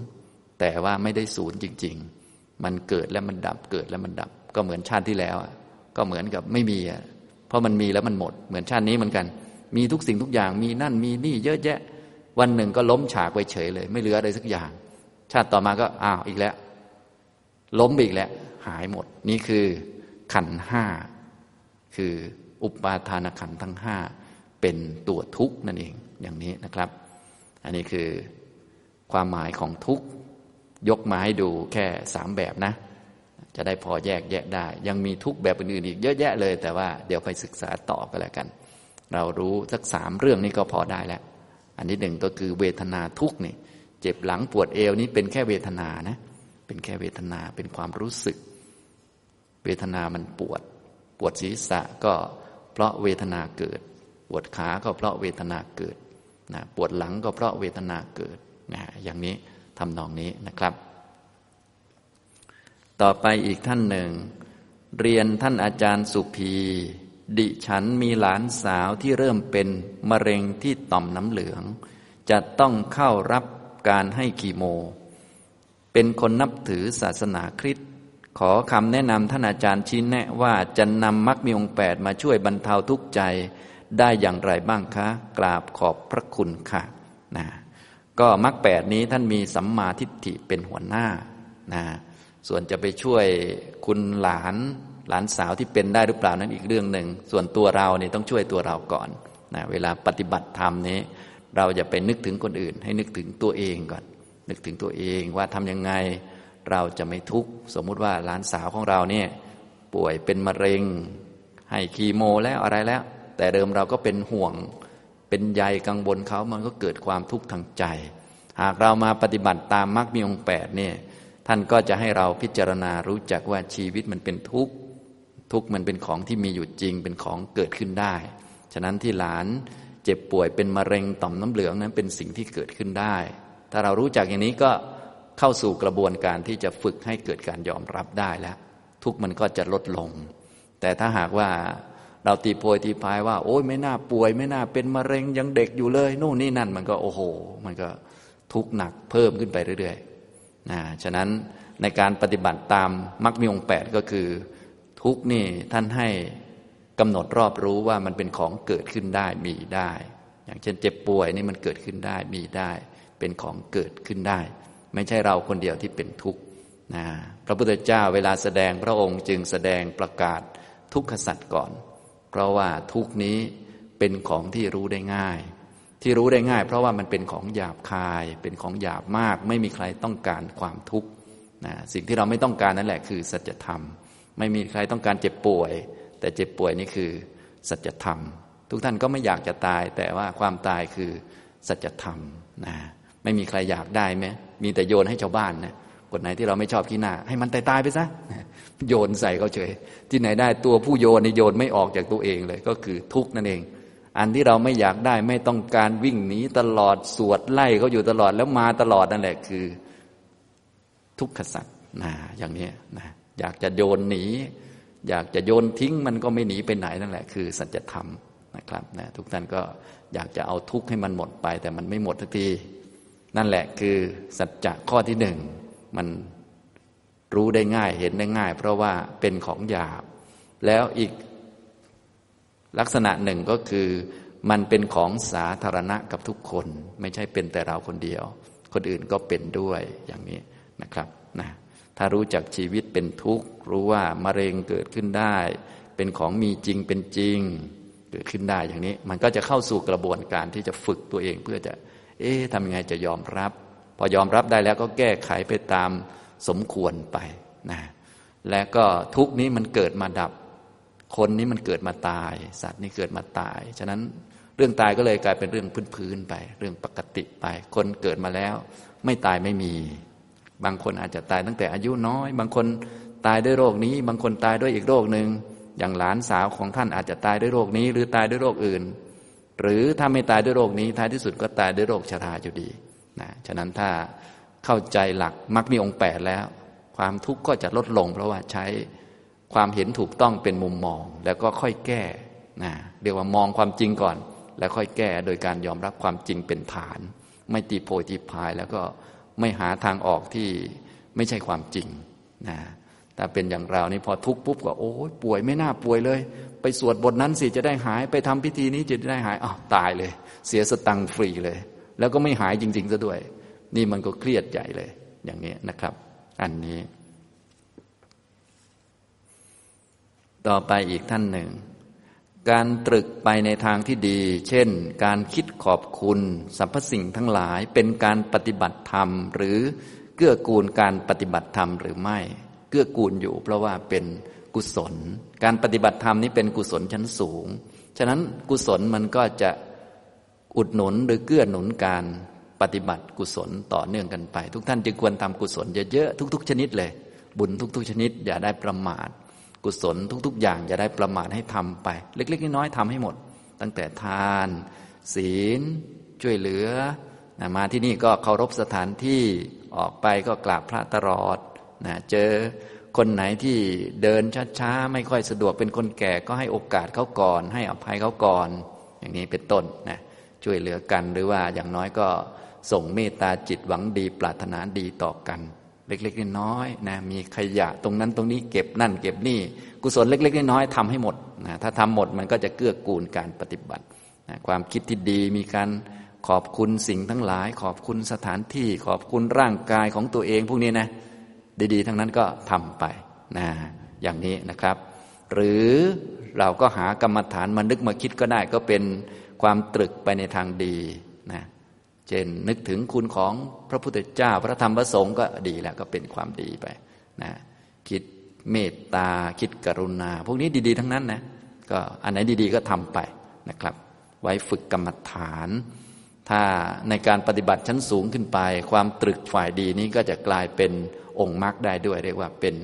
แต่ว่าไม่ได้ศูนย์จริง ๆ มันเกิดและมันดับเกิดแล้วมันดับ ก็เหมือนชาติที่แล้วก็เหมือนกับไม่มีอะเพราะมันมีแล้วมันหมด เหมือนชาตินี้เหมือนกัน มีทุกสิ่งทุกอย่างมีนั่นมีนี่เยอะแยะ วันหนึ่งก็ล้มฉากไปเฉยเลย ไม่เหลืออะไรสักอย่าง ชาติต่อมาก็อ้าวอีกแล้ว ล้มอีกแล้ว หายหมด นี่คือขันห้าคืออุปาทานขันทั้งห้าเป็นตัวทุกข์นั่นเองอย่างนี้นะครับ อันนี้คือความหมายของทุกข์ยกมาให้ดูแค่สามแบบนะ จะได้พอแยกแยะได้ ยังมีทุกแบบอื่นๆอีกเยอะแยะเลย แต่ว่าเดี๋ยวไปศึกษาต่อก็แล้วกัน เรารู้สักสามเรื่องนี้ก็พอได้แล้ว อันที่หนึ่งก็คือเวทนาทุกข์นี่ เจ็บหลังปวดเอวนี้เป็นแค่เวทนานะ เป็นแค่เวทนาเป็นความรู้สึก เวทนามันปวด ปวดศีรษะก็เพราะเวทนาเกิด ปวดขาก็เพราะเวทนาเกิดนะปวดหลังก็เพราะเวทนาเกิดนะอย่างนี้ทำนองนี้นะครับ ต่อไปอีกท่านหนึ่ง เรียนท่านอาจารย์สุภีดิฉันมีหลานสาวที่เริ่มเป็นมะเร็งที่ต่อมน้ำเหลือง จะต้องเข้ารับการให้คีโม เป็นคนนับถือศาสนาคริสต์ขอคำแนะนำท่านอาจารย์ชี้แนะว่าจะนำมรรคมีองแปดมาช่วยบรรเทาทุกข์ใจได้อย่างไรบ้างคะ กราบขอบพระคุณค่ะนะก็มรรคแปดนี้ท่านมีสัมมาทิฏฐิเป็นหัวหน้านะส่วนจะไปช่วยคุณหลานหลานสาวที่เป็นได้หรือเปล่านั้นอีกเรื่องหนึ่ง ส่วนตัวเราเนี่ยต้องช่วยตัวเราก่อนนะเวลาปฏิบัติธรรมนี้ เราจะไปนึกถึงคนอื่น ให้นึกถึงตัวเองก่อน นึกถึงตัวเองว่าทำยังไงเราจะไม่ทุกข์สมมุติว่าหลานสาวของเราเนี่ยป่วยเป็นมะเร็ง ให้คีโมแล้วอะไรแล้ว แต่เดิมเราก็เป็นห่วงเป็นใยกังวลเขามันก็เกิดความทุกข์ทางใจ หากเรามาปฏิบัติตามมรรคมีองค์แปดเนี่ยท่านก็จะให้เราพิจารณารู้จักว่าชีวิตมันเป็นทุกข์ทุกข์มันเป็นของที่มีอยู่จริงเป็นของเกิดขึ้นได้ ฉะนั้นที่หลานเจ็บป่วยเป็นมะเร็งต่อมน้ำเหลืองนั้นเป็นสิ่งที่เกิดขึ้นได้ ถ้าเรารู้จักอย่างนี้ก็เข้าสู่กระบวนการที่จะฝึกให้เกิดการยอมรับได้แล้ว ทุกมันก็จะลดลง แต่ถ้าหากว่าเราตีโพยตีพายว่า โอ้ยไม่น่าป่วย ไม่น่าเป็นมะเร็งยังเด็กอยู่เลยนู่นนี่นั่น มันก็โอ้โห มันก็ทุกข์หนักเพิ่มขึ้นไปเรื่อยๆนะฉะนั้นในการปฏิบัติตามมรรคมีองแปดก็คือ ทุกนี่ท่านให้กำหนดรอบรู้ว่ามันเป็นของเกิดขึ้นได้มีได้ อย่างเช่นเจ็บป่วยนี่มันเกิดขึ้นได้มีได้ เป็นของเกิดขึ้นได้ ไม่ใช่เราคนเดียวที่เป็นทุกข์นะพระพุทธเจ้าเวลาแสดงพระองค์จึงแสดงประกาศทุกขสัตว์ก่อน เพราะว่าทุกนี้เป็นของที่รู้ได้ง่าย ที่รู้ได้ง่าย เพราะว่ามันเป็นของหยาบคาย เป็นของหยาบมาก ไม่มีใครต้องการความทุกข์นะสิ่งที่เราไม่ต้องการนั่นแหละคือสัจธรรม ไม่มีใครต้องการเจ็บป่วย แต่เจ็บป่วยนี่คือสัจธรรม ทุกท่านก็ไม่อยากจะตาย แต่ว่าความตายคือสัจธรรมนะ ไม่มีใครอยากได้ไหมมีแต่โยนให้ชาวบ้านนะคนไหนที่เราไม่ชอบขี้หน้า ให้มันตายตายไปซะโยนใส่เขาเฉย ที่ไหนได้ตัวผู้โยนในโยนไม่ออกจากตัวเองเลย ก็คือทุกข์นั่นเอง อันที่เราไม่อยากได้ไม่ต้องการวิ่งหนีตลอดสวดไล่เขาอยู่ตลอดแล้วมาตลอดนั่นแหละคือ ทุกขสัตว์นะอย่างนี้นะอยากจะโยนหนี อยากจะโยนทิ้งมันก็ไม่หนีไปไหนนั่นแหละ คือ สัจธรรมนะครับนะทุกท่านก็อยากจะเอาทุกข์ให้มันหมดไป แต่มันไม่หมดทันที นั่นแหละคือสัจจะข้อที่หนึ่งมันรู้ได้ง่ายเห็นได้ง่าย เพราะว่าเป็นของหยาบ แล้วอีกลักษณะหนึ่งก็คือ มันเป็นของสาธารณะกับทุกคน ไม่ใช่เป็นแต่เราคนเดียว คนอื่นก็เป็นด้วยอย่างนี้นะครับนะถ้ารู้จักชีวิตเป็นทุกข์ รู้ว่ามะเร็งเกิดขึ้นได้ เป็นของมีจริงเป็นจริง เกิดขึ้นได้อย่างนี้ มันก็จะเข้าสู่กระบวนการที่จะฝึกตัวเองเพื่อจะ เอ๊ะทำยังไงจะยอมรับ พอยอมรับได้แล้วก็แก้ไขไปตามสมควรไปนะและก็ทุกนี้มันเกิดมาดับ คนนี้มันเกิดมาตาย สัตว์นี่เกิดมาตาย ฉะนั้นเรื่องตายก็เลยกลายเป็นเรื่องพื้นๆไป เรื่องปกติไป คนเกิดมาแล้ว ไม่ตายไม่มี บางคนอาจจะตายตั้งแต่อายุน้อย บางคนตายด้วยโรคนี้ บางคนตายด้วยอีกโรคหนึ่งอย่างหลานสาวของท่านอาจจะตายด้วยโรคนี้ หรือตายด้วยโรคอื่น หรือถ้าไม่ตายด้วยโรคนี้ท้ายที่สุดก็ตายด้วยโรคชราอยู่ดีนะฉะนั้นถ้าเข้าใจหลักมักมีองค์แปดแล้ว ความทุกข์ก็จะลดลง เพราะว่าใช้ความเห็นถูกต้องเป็นมุมมอง แล้วก็ค่อยแก้นะเรียกว่ามองความจริงก่อน แล้วค่อยแก้โดยการยอมรับความจริงเป็นฐาน ไม่ตีโพยตีพาย แล้วก็ไม่หาทางออกที่ไม่ใช่ความจริงนะแต่เป็นอย่างเรานี่พอทุกปุ๊บก็โอ้ยป่วยไม่น่าป่วยเลย ไปสวดบทนั้นสิจะได้หายไปทำพิธีนี้จะได้หายอ้าวตายเลย เสียสตังฟรีเลย แล้วก็ไม่หายจริงๆซะด้วย นี่มันก็เครียดใหญ่เลย อย่างนี้นะครับ อันนี้ ต่อไปอีกท่านหนึ่ง การตรึกไปในทางที่ดี เช่น การคิดขอบคุณสรรพสิ่งทั้งหลายเป็นการปฏิบัติธรรม หรือเกื้อกูลการปฏิบัติธรรมหรือไม่ เกื้อกูลอยู่ เพราะว่าเป็น กุศล การปฏิบัติธรรมนี้เป็นกุศลชั้นสูง ฉะนั้นกุศลมันก็จะอุดหนุนหรือเกื้อหนุนการปฏิบัติกุศลต่อเนื่องกันไป ทุกท่านจึงควรทำกุศลเยอะๆทุก ๆ ชนิดเลย บุญทุก ๆ ชนิด อย่าได้ประมาท กุศลทุก ๆ อย่างจะได้ประมาทให้ทำไป เล็ก ๆ น้อยๆทำให้หมด ตั้งแต่ทาน ศีล ช่วยเหลือนะมาที่นี่ก็เคารพสถานที่ออกไปก็กราบพระตลอดนะเจอ คนไหนที่เดินช้าๆไม่ค่อยสะดวกเป็นคนแก่ก็ให้โอกาสเขาก่อน ให้อภัยเขาก่อน อย่างนี้เป็นต้นนะช่วยเหลือกันหรือว่าอย่างน้อยก็ส่งเมตตาจิตหวังดีปรารถนาดีต่อกัน เล็กๆน้อยๆนะมีขยะตรงนั้นตรงนี้เก็บนั่นเก็บนี่ กุศลเล็ก ๆ น้อยๆทำให้หมดนะถ้าทำหมดมันก็จะเกื้อกูลการปฏิบัตินะความคิดที่ดีมีการขอบคุณสิ่งทั้งหลาย ขอบคุณสถานที่ ขอบคุณร่างกายของตัวเองพวกนี้นะ ดีๆ ทั้งนั้นก็ทำไปนะอย่างนี้นะครับ หรือเราก็หากรรมฐานมานึกมาคิดก็ได้ก็เป็นความตรึกไปในทางดีนะเช่นนึกถึงคุณของพระพุทธเจ้า พระธรรมพระสงฆ์ก็ดีแล้วก็เป็นความดีไปนะคิดเมตตาคิดกรุณา พวกนี้ดีๆ ทั้งนั้นนะก็อันไหนดีๆก็ทำไปนะครับ ไว้ฝึกกรรมฐาน ถ้าในการปฏิบัติชั้นสูงขึ้นไป ความตรึกฝ่ายดีนี้ก็จะกลายเป็นองค์มรรคได้ด้วย เรียกว่าเป็น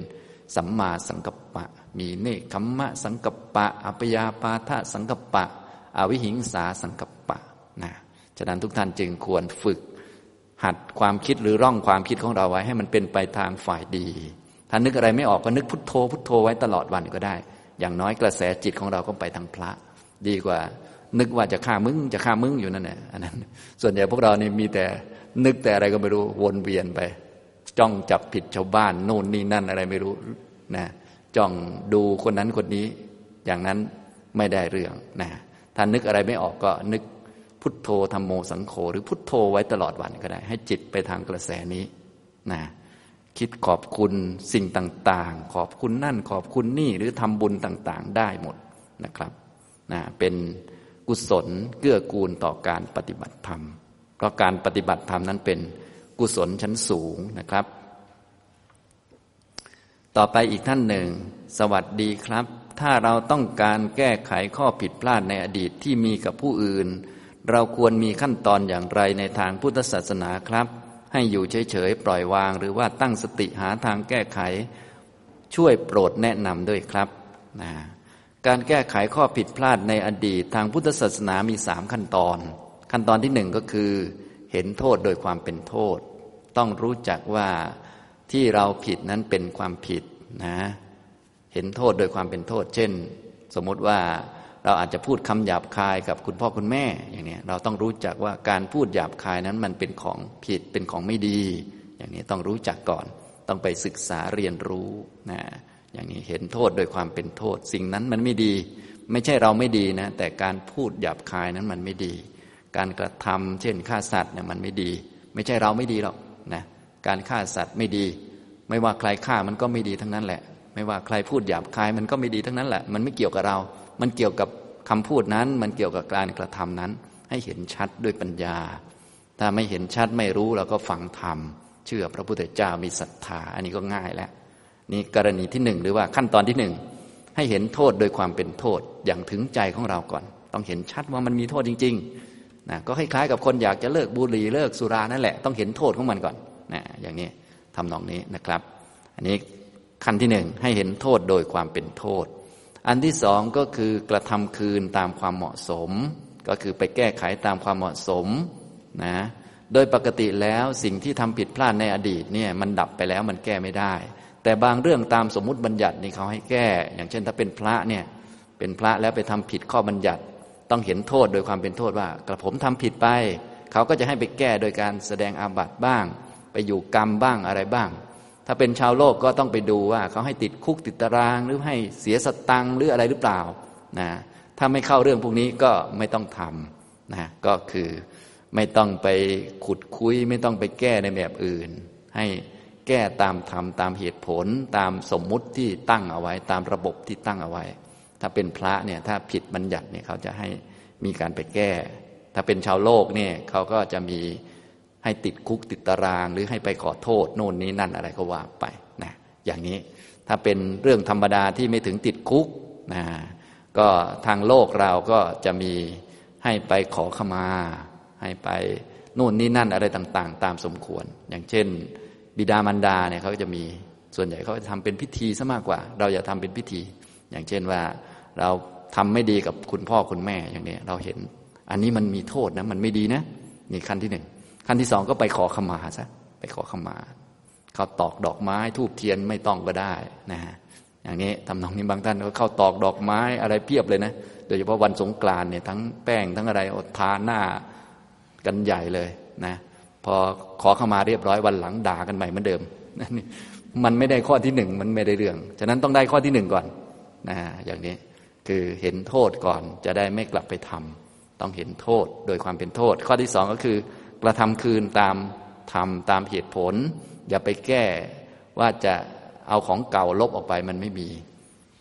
สัมมาสังกัปปะ มีเนคขมมะสังกัปปะ อัปยาปาทะสังกัปปะ อวิหิงสาสังกัปปะนะฉะนั้นทุกท่านจึงควรฝึก หัดความคิดหรือร่องความคิดของเราไว้ ให้มันเป็นไปทางฝ่ายดี ถ้านึกอะไรไม่ออกก็นึกพุทโธพุทโธไว้ตลอดวันก็ได้ อย่างน้อยกระแสจิตของเราก็ไปทางพระ ดีกว่า นึกว่าจะฆ่ามึงจะฆ่ามึงอยู่นั่นแหละอันนั้น ส่วนใหญ่พวกเรานี่มีแต่นึกแต่อะไรก็ไม่รู้วนเวียนไป จ้องจับผิดชาวบ้านโน่นนี่นั่นอะไรไม่รู้นะจ้องดูคนนั้นคนนี้ อย่างนั้นไม่ได้เรื่องนะถ้านึกอะไรไม่ออกก็นึกพุทโธธรรมโมสังโฆหรือพุทโธไว้ตลอดวันก็ได้ ให้จิตไปทางกระแสนี้นะคิดขอบคุณสิ่งต่างๆ ขอบคุณนั่นขอบคุณนี่หรือทำบุญต่างๆ ได้หมดนะครับนะเป็น กุศลเกื้อกูลต่อการปฏิบัติธรรม เพราะการปฏิบัติธรรมนั้นเป็นกุศลชั้นสูงนะครับ ต่อไปอีกท่านหนึ่ง สวัสดีครับ ถ้าเราต้องการแก้ไขข้อผิดพลาดในอดีตที่มีกับผู้อื่น เราควรมีขั้นตอนอย่างไรในทางพุทธศาสนาครับ ให้อยู่เฉยๆปล่อยวาง หรือว่าตั้งสติหาทางแก้ไข ช่วยโปรดแนะนำด้วยครับนะ การแก้ไขข้อผิดพลาดในอดีตทางพุทธศาสนามีสามขั้นตอน ขั้นตอนที่หนึ่งก็คือ เห็นโทษโดยความเป็นโทษ ต้องรู้จักว่าที่เราผิดนั้นเป็นความผิดนะเห็นโทษโดยความเป็นโทษ เช่น สมมติว่าเราอาจจะพูดคำหยาบคายกับคุณพ่อคุณแม่อย่างนี้เราต้องรู้จักว่าการพูดหยาบคายนั้นมันเป็นของผิดเป็นของไม่ดี อย่างนี้ต้องรู้จักก่อน ต้องไปศึกษาเรียนรู้นะ อย่างนี้เห็นโทษโดยความเป็นโทษ สิ่งนั้นมันไม่ดี ไม่ใช่เราไม่ดีนะ แต่การพูดหยาบคายนั้นมันไม่ดี การกระทำเช่นฆ่าสัตว์เนี่ยมันไม่ดี ไม่ใช่เราไม่ดีหรอกนะการฆ่าสัตว์ไม่ดี ไม่ว่าใครฆ่ามันก็ไม่ดีทั้งนั้นแหละ ไม่ว่าใครพูดหยาบคายมันก็ไม่ดีทั้งนั้นแหละ มันไม่เกี่ยวกับเรา มันเกี่ยวกับคำพูดนั้น มันเกี่ยวกับการกระทำนั้น ให้เห็นชัดด้วยปัญญา ถ้าไม่เห็นชัดไม่รู้เราก็ฟังธรรมเชื่อพระพุทธเจ้ามีศรัทธา อันนี้ก็ง่ายแล้ว นี่กรณีที่หนึ่งหรือว่าขั้นตอนที่หนึ่งให้เห็นโทษโดยความเป็นโทษอย่างถึงใจของเราก่อน ต้องเห็นชัดว่ามันมีโทษจริงๆนะก็คล้ายๆกับคนอยากจะเลิกบุหรี่เลิกสุรานั่นแหละต้องเห็นโทษของมันก่อนนะอย่างนี้ทำนองนี้นะครับ อันนี้ขั้นที่หนึ่งให้เห็นโทษโดยความเป็นโทษ อันที่สองก็คือกระทำคืนตามความเหมาะสม ก็คือไปแก้ไขตามความเหมาะสมนะโดยปกติแล้วสิ่งที่ทำผิดพลาดในอดีตเนี่ยมันดับไปแล้วมันแก้ไม่ได้ แต่บางเรื่องตามสมมุติบัญญัตินี่เขาให้แก้ อย่างเช่น ถ้าเป็นพระเนี่ยเป็นพระแล้วไปทำผิดข้อบัญญัติ ต้องเห็นโทษโดยความเป็นโทษว่ากระผมทำผิดไป เขาก็จะให้ไปแก้โดยการแสดงอาบัติบ้าง ไปอยู่กรรมบ้างอะไรบ้าง ถ้าเป็นชาวโลกก็ต้องไปดูว่า เขาให้ติดคุกติดตารางหรือให้เสียสตังหรืออะไรหรือเปล่านะถ้าไม่เข้าเรื่องพวกนี้ก็ไม่ต้องทำนะก็คือไม่ต้องไปขุดคุย ไม่ต้องไปแก้ในแบบอื่น ให้ แก้ตามธรรมตามเหตุผล ตามสมมุติที่ตั้งเอาไว้ ตามระบบที่ตั้งเอาไว้ ถ้าเป็นพระเนี่ยถ้าผิดบัญญัติเนี่ยเขาจะให้มีการไปแก้ ถ้าเป็นชาวโลกเนี่ยเขาก็จะมีให้ติดคุกติดตาราง หรือให้ไปขอโทษโน่นนี้นั่นอะไรก็ว่าไปนะอย่างนี้ถ้าเป็นเรื่องธรรมดาที่ไม่ถึงติดคุกนะก็ทางโลกเราก็จะมีให้ไปขอขมา ให้ไปโน่นนี่นั่นอะไรต่าง ๆ ตามสมควร อย่างเช่น บิดามารดาเนี่ยเขาจะมีส่วนใหญ่เขาจะทำเป็นพิธีซะมากกว่า เราอย่าทำเป็นพิธี อย่างเช่นว่าเราทำไม่ดีกับคุณพ่อคุณแม่อย่างนี้เราเห็น อันนี้มันมีโทษนะ มันไม่ดีนะนี่ขั้นที่หนึ่งขั้นที่สองก็ไปขอขมาซะไปขอขมาเขาตอกดอกไม้ทูบเทียนไม่ต้องก็ได้นะฮะอย่างนี้ทำนองนี้บางท่านก็เข้าตอกดอกไม้อะไรเพียบเลยนะโดยเฉพาะวันสงกรานเนี่ยทั้งแป้งทั้งอะไรอดทาหน้ากันใหญ่เลยนะ พอขอเข้ามาเรียบร้อยวันหลังด่ากันใหม่เหมือนเดิมนี่มันไม่ได้ข้อที่หนึ่งมันไม่ได้เรื่อง ฉะนั้นต้องได้ข้อที่หนึ่งก่อนนะอย่างนี้คือเห็นโทษก่อนจะได้ไม่กลับไปทำต้องเห็นโทษโดยความเป็นโทษ ข้อที่สองก็คือกระทำคืนตามทำตามเหตุผล อย่าไปแก้ว่าจะเอาของเก่าลบออกไปมันไม่มี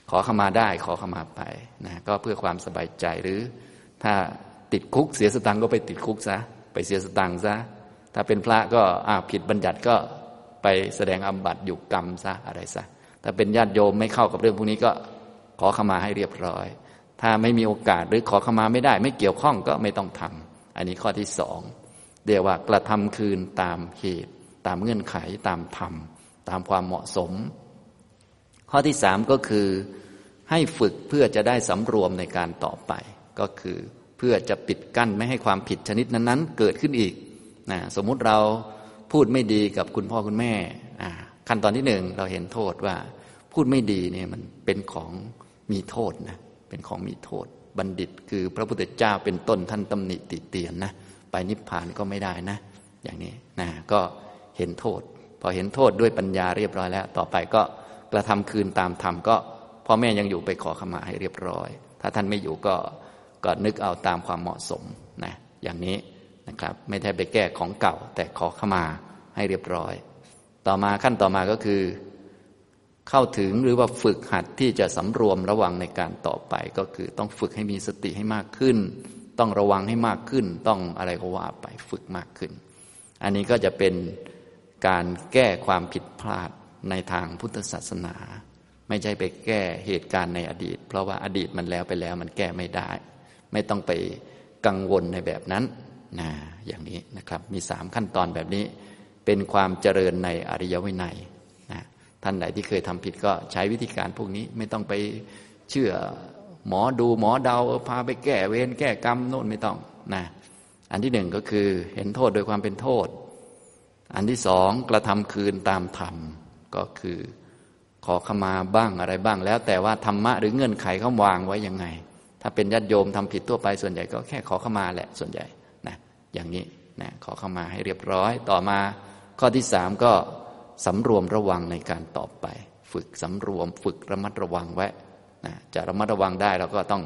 ขอขมาได้ขอขมาไปนะก็เพื่อความสบายใจหรือ ถ้าติดคุกเสียสตังก็ไปติดคุกซะไปเสียสตังซะ ถ้าเป็นพระก็อาผิดบัญญัติก็ไปแสดงอบัตอยู่กรรมซะอะไรซะถ้าเป็นญาติโยมไม่เข้ากับเรื่องพวกนี้ก็ขอขมาให้เรียบร้อย ถ้าไม่มีโอกาสหรือขอขมาไม่ได้ ไม่เกี่ยวข้องก็ไม่ต้องทำอันนี้ข้อที่สองเรียกว่ากระทำคืนตามเหตุ ตามเงื่อนไขตามธรรม ตามความเหมาะสม ข้อที่สามก็คือให้ฝึกเพื่อจะได้สำรวมในการต่อไป ก็คือเพื่อจะปิดกั้นไม่ให้ความผิดชนิดนั้นๆ เกิดขึ้นอีก นะสมมุติเราพูดไม่ดีกับคุณพ่อคุณแม่ขั้นตอนที่หนึ่งเราเห็นโทษว่า พูดไม่ดีเนี่ยมันเป็นของมีโทษนะเป็นของมีโทษ บัณฑิต คือพระพุทธเจ้าเป็นต้นท่านตำหนิติเตียนนะไปนิพพานก็ไม่ได้นะ อย่างนี้นะก็เห็นโทษ พอเห็นโทษด้วยปัญญาเรียบร้อยแล้ว ต่อไปก็กระทำคืนตามธรรมก็พ่อแม่ยังอยู่ไปขอขมาให้เรียบร้อย ถ้าท่านไม่อยู่ก็ก็นึกเอาตามความเหมาะสมนะอย่างนี้ นะครับ ไม่ได้ไปแก้ของเก่า แต่ขอขมาให้เรียบร้อย ต่อมาขั้นต่อมาก็คือ เข้าถึงหรือว่าฝึกหัดที่จะสำรวมระวังในการต่อไป ก็คือต้องฝึกให้มีสติให้มากขึ้น ต้องระวังให้มากขึ้น ต้องอะไรก็ว่าไปฝึกมากขึ้น อันนี้ก็จะเป็นการแก้ความผิดพลาดในทางพุทธศาสนา ไม่ใช่ไปแก้เหตุการณ์ในอดีต เพราะว่าอดีตมันแล้วไปแล้วมันแก้ไม่ได้ ไม่ต้องไปกังวลในแบบนั้น นะอย่างนี้นะครับ มีสามขั้นตอนแบบนี้ เป็นความเจริญในอริยวินัยนะท่านใดที่เคยทำผิดก็ใช้วิธีการพวกนี้ไม่ต้องไปเชื่อหมอดูหมอเดาพาไปแก้เวรแก้กรรมโน่นไม่ต้องนะอันที่หนึ่งก็คือเห็นโทษโดยความเป็นโทษ อันที่สองกระทำคืนตามธรรมก็คือขอขมาบ้างอะไรบ้าง แล้วแต่ว่าธรรมะหรือเงื่อนไขเขาวางไว้ยังไง ถ้าเป็นญาติโยมทำผิดทั่วไปส่วนใหญ่ก็แค่ขอขมาแหละส่วนใหญ่ อย่างนี้นะขอเข้ามาให้เรียบร้อย ต่อมาข้อที่สามก็สำรวมระวังในการตอบไป ฝึกสำรวม ฝึกระมัดระวังไว้นะจะระมัดระวังได้เราก็ต้อง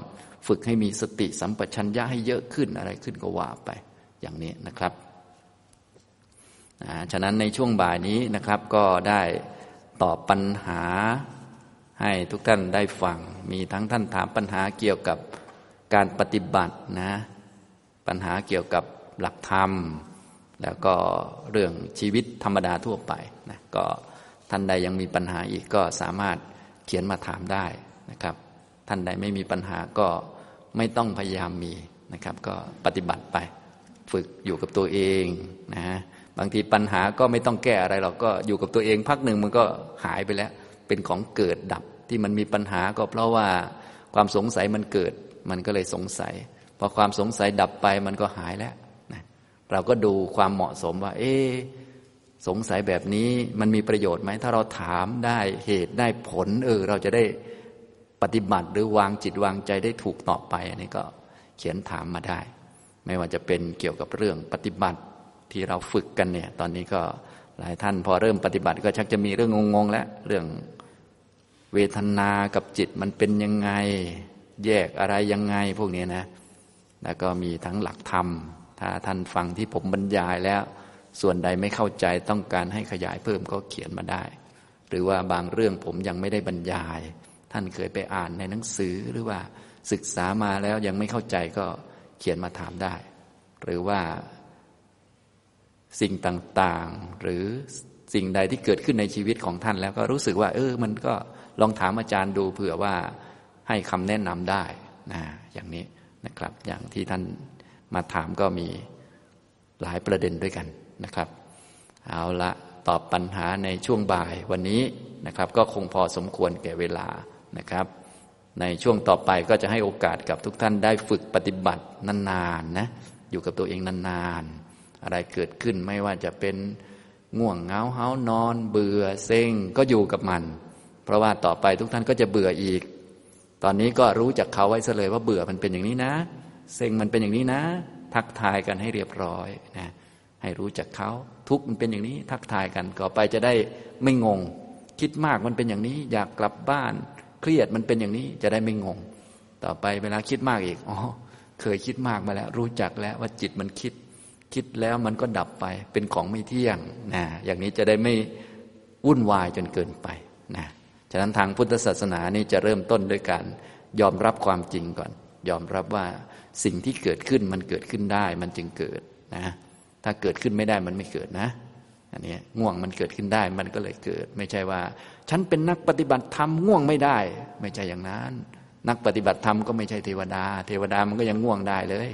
ฝึกให้มีสติสัมปชัญญะให้เยอะขึ้นอะไรขึ้นก็ว่าไปอย่างนี้นะครับนะฉะนั้นในช่วงบ่ายนี้นะครับก็ได้ตอบปัญหาให้ทุกท่านได้ฟัง มีทั้งท่านถามปัญหาเกี่ยวกับการปฏิบัตินะ ปัญหาเกี่ยวกับ หลักธรรม แล้วก็เรื่องชีวิตธรรมดาทั่วไปนะก็ท่านใดยังมีปัญหาอีกก็สามารถเขียนมาถามได้นะครับ ท่านใดไม่มีปัญหาก็ไม่ต้องพยายามมีนะครับ ก็ปฏิบัติไป ฝึกอยู่กับตัวเองนะบางทีปัญหาก็ไม่ต้องแก้อะไรเราก็อยู่กับตัวเองพักหนึ่งมันก็หายไปแล้ว เป็นของเกิดดับที่มันมีปัญหาก็เพราะว่าความสงสัยมันเกิด มันก็เลยสงสัยพอความสงสัยดับไปมันก็หายแล้ว เราก็ดูความเหมาะสมว่า เอ๊สงสัยแบบนี้มันมีประโยชน์ไหม ถ้าเราถามได้เหตุได้ผล เออ เราจะได้ปฏิบัติหรือวางจิตวางใจได้ถูกต่อไป อันนี้ก็เขียนถามมาได้ ไม่ว่าจะเป็นเกี่ยวกับเรื่องปฏิบัติที่เราฝึกกันเนี่ย ตอนนี้ก็หลายท่านพอเริ่มปฏิบัติก็ชักจะมีเรื่องงงๆ แล้วเรื่องเวทนากับจิตมันเป็นยังไง แยกอะไรยังไงพวกนี้นะ แล้วก็มีทั้งหลักธรรม ถ้าท่านฟังที่ผมบรรยายแล้ว ส่วนใดไม่เข้าใจต้องการให้ขยายเพิ่มก็เขียนมาได้ หรือว่าบางเรื่องผมยังไม่ได้บรรยาย ท่านเคยไปอ่านในหนังสือหรือว่าศึกษามาแล้วยังไม่เข้าใจก็เขียนมาถามได้ หรือว่าสิ่งต่างๆ หรือสิ่งใดที่เกิดขึ้นในชีวิตของท่านแล้วก็รู้สึกว่า เออ มันก็ลองถามอาจารย์ดูเผื่อว่าให้คำแนะนำได้นะอย่างนี้นะครับ อย่างที่ท่าน มาถามก็มีหลายประเด็นด้วยกันนะครับ เอาละตอบปัญหาในช่วงบ่ายวันนี้นะครับ ก็คงพอสมควรแก่เวลานะครับ ในช่วงต่อไปก็จะให้โอกาสกับทุกท่านได้ฝึกปฏิบัตินานๆนะอยู่กับตัวเองนานๆ อะไรเกิดขึ้นไม่ว่าจะเป็นง่วงเงาเฮานอน เบื่อเซ็งก็อยู่กับมัน เพราะว่าต่อไปทุกท่านก็จะเบื่ออีก ตอนนี้ก็รู้จักเขาไว้เลยว่าเบื่อมันเป็นอย่างนี้นะ ซ็งมันเป็นอย่างนี้นะ ทักทายกันให้เรียบร้อยนะให้รู้จักเขาทุกมันเป็นอย่างนี้ ทักทายกันต่อไปจะได้ไม่งง คิดมากมันเป็นอย่างนี้ อยากกลับบ้าน เครียดมันเป็นอย่างนี้จะได้ไม่งง ต่อไปเวลาคิดมากอีกอ๋อเคยคิดมากมาแล้ว รู้จักแล้วว่าจิตมันคิด คิดแล้วมันก็ดับไปเป็นของไม่เที่ยงนะอย่างนี้จะได้ไม่วุ่นวายจนเกินไปนะฉะนั้นทางพุทธศาสนานี่จะเริ่มต้นด้วยการยอมรับความจริงก่อน ยอมรับว่า สิ่งที่เกิดขึ้นมันเกิดขึ้นได้ มันจึงเกิดนะ ถ้าเกิดขึ้นไม่ได้มันไม่เกิดนะ อันนี้ง่วงมันเกิดขึ้นได้มันก็เลยเกิด ไม่ใช่ว่า ฉันเป็นนักปฏิบัติธรรมง่วงไม่ได้ ไม่ใช่อย่างนั้น นักปฏิบัติธรรมก็ไม่ใช่เทวดา เทวดามันก็ยังง่วงได้เลย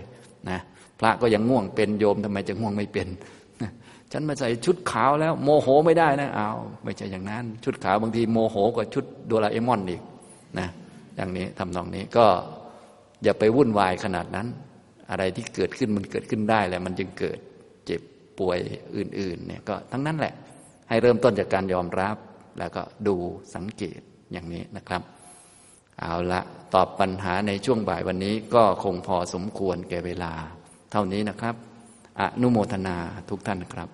นะพระก็ยังง่วงเป็นโยมทำไมจะง่วงไม่เป็นฉันมาใส่ชุดขาวแล้ว โมโหไม่ได้นะเอาไม่ใช่อย่างนั้น ชุดขาวบางทีโมโหกว่าชุดโดราเอมอนอีกนะอย่างนี้ทำนองนี้ก็ อย่าไปวุ่นวายขนาดนั้น อะไรที่เกิดขึ้นมันเกิดขึ้นได้แหละมันจึงเกิดเจ็บป่วยอื่น ๆ เนี่ยก็ทั้งนั้นแหละ ให้เริ่มต้นจากการยอมรับ แล้วก็ดูสังเกตอย่างนี้นะครับ เอาละตอบปัญหาในช่วงบ่ายวันนี้ก็คงพอสมควรแก่เวลา เท่านี้นะครับ อนุโมทนาทุกท่านครับ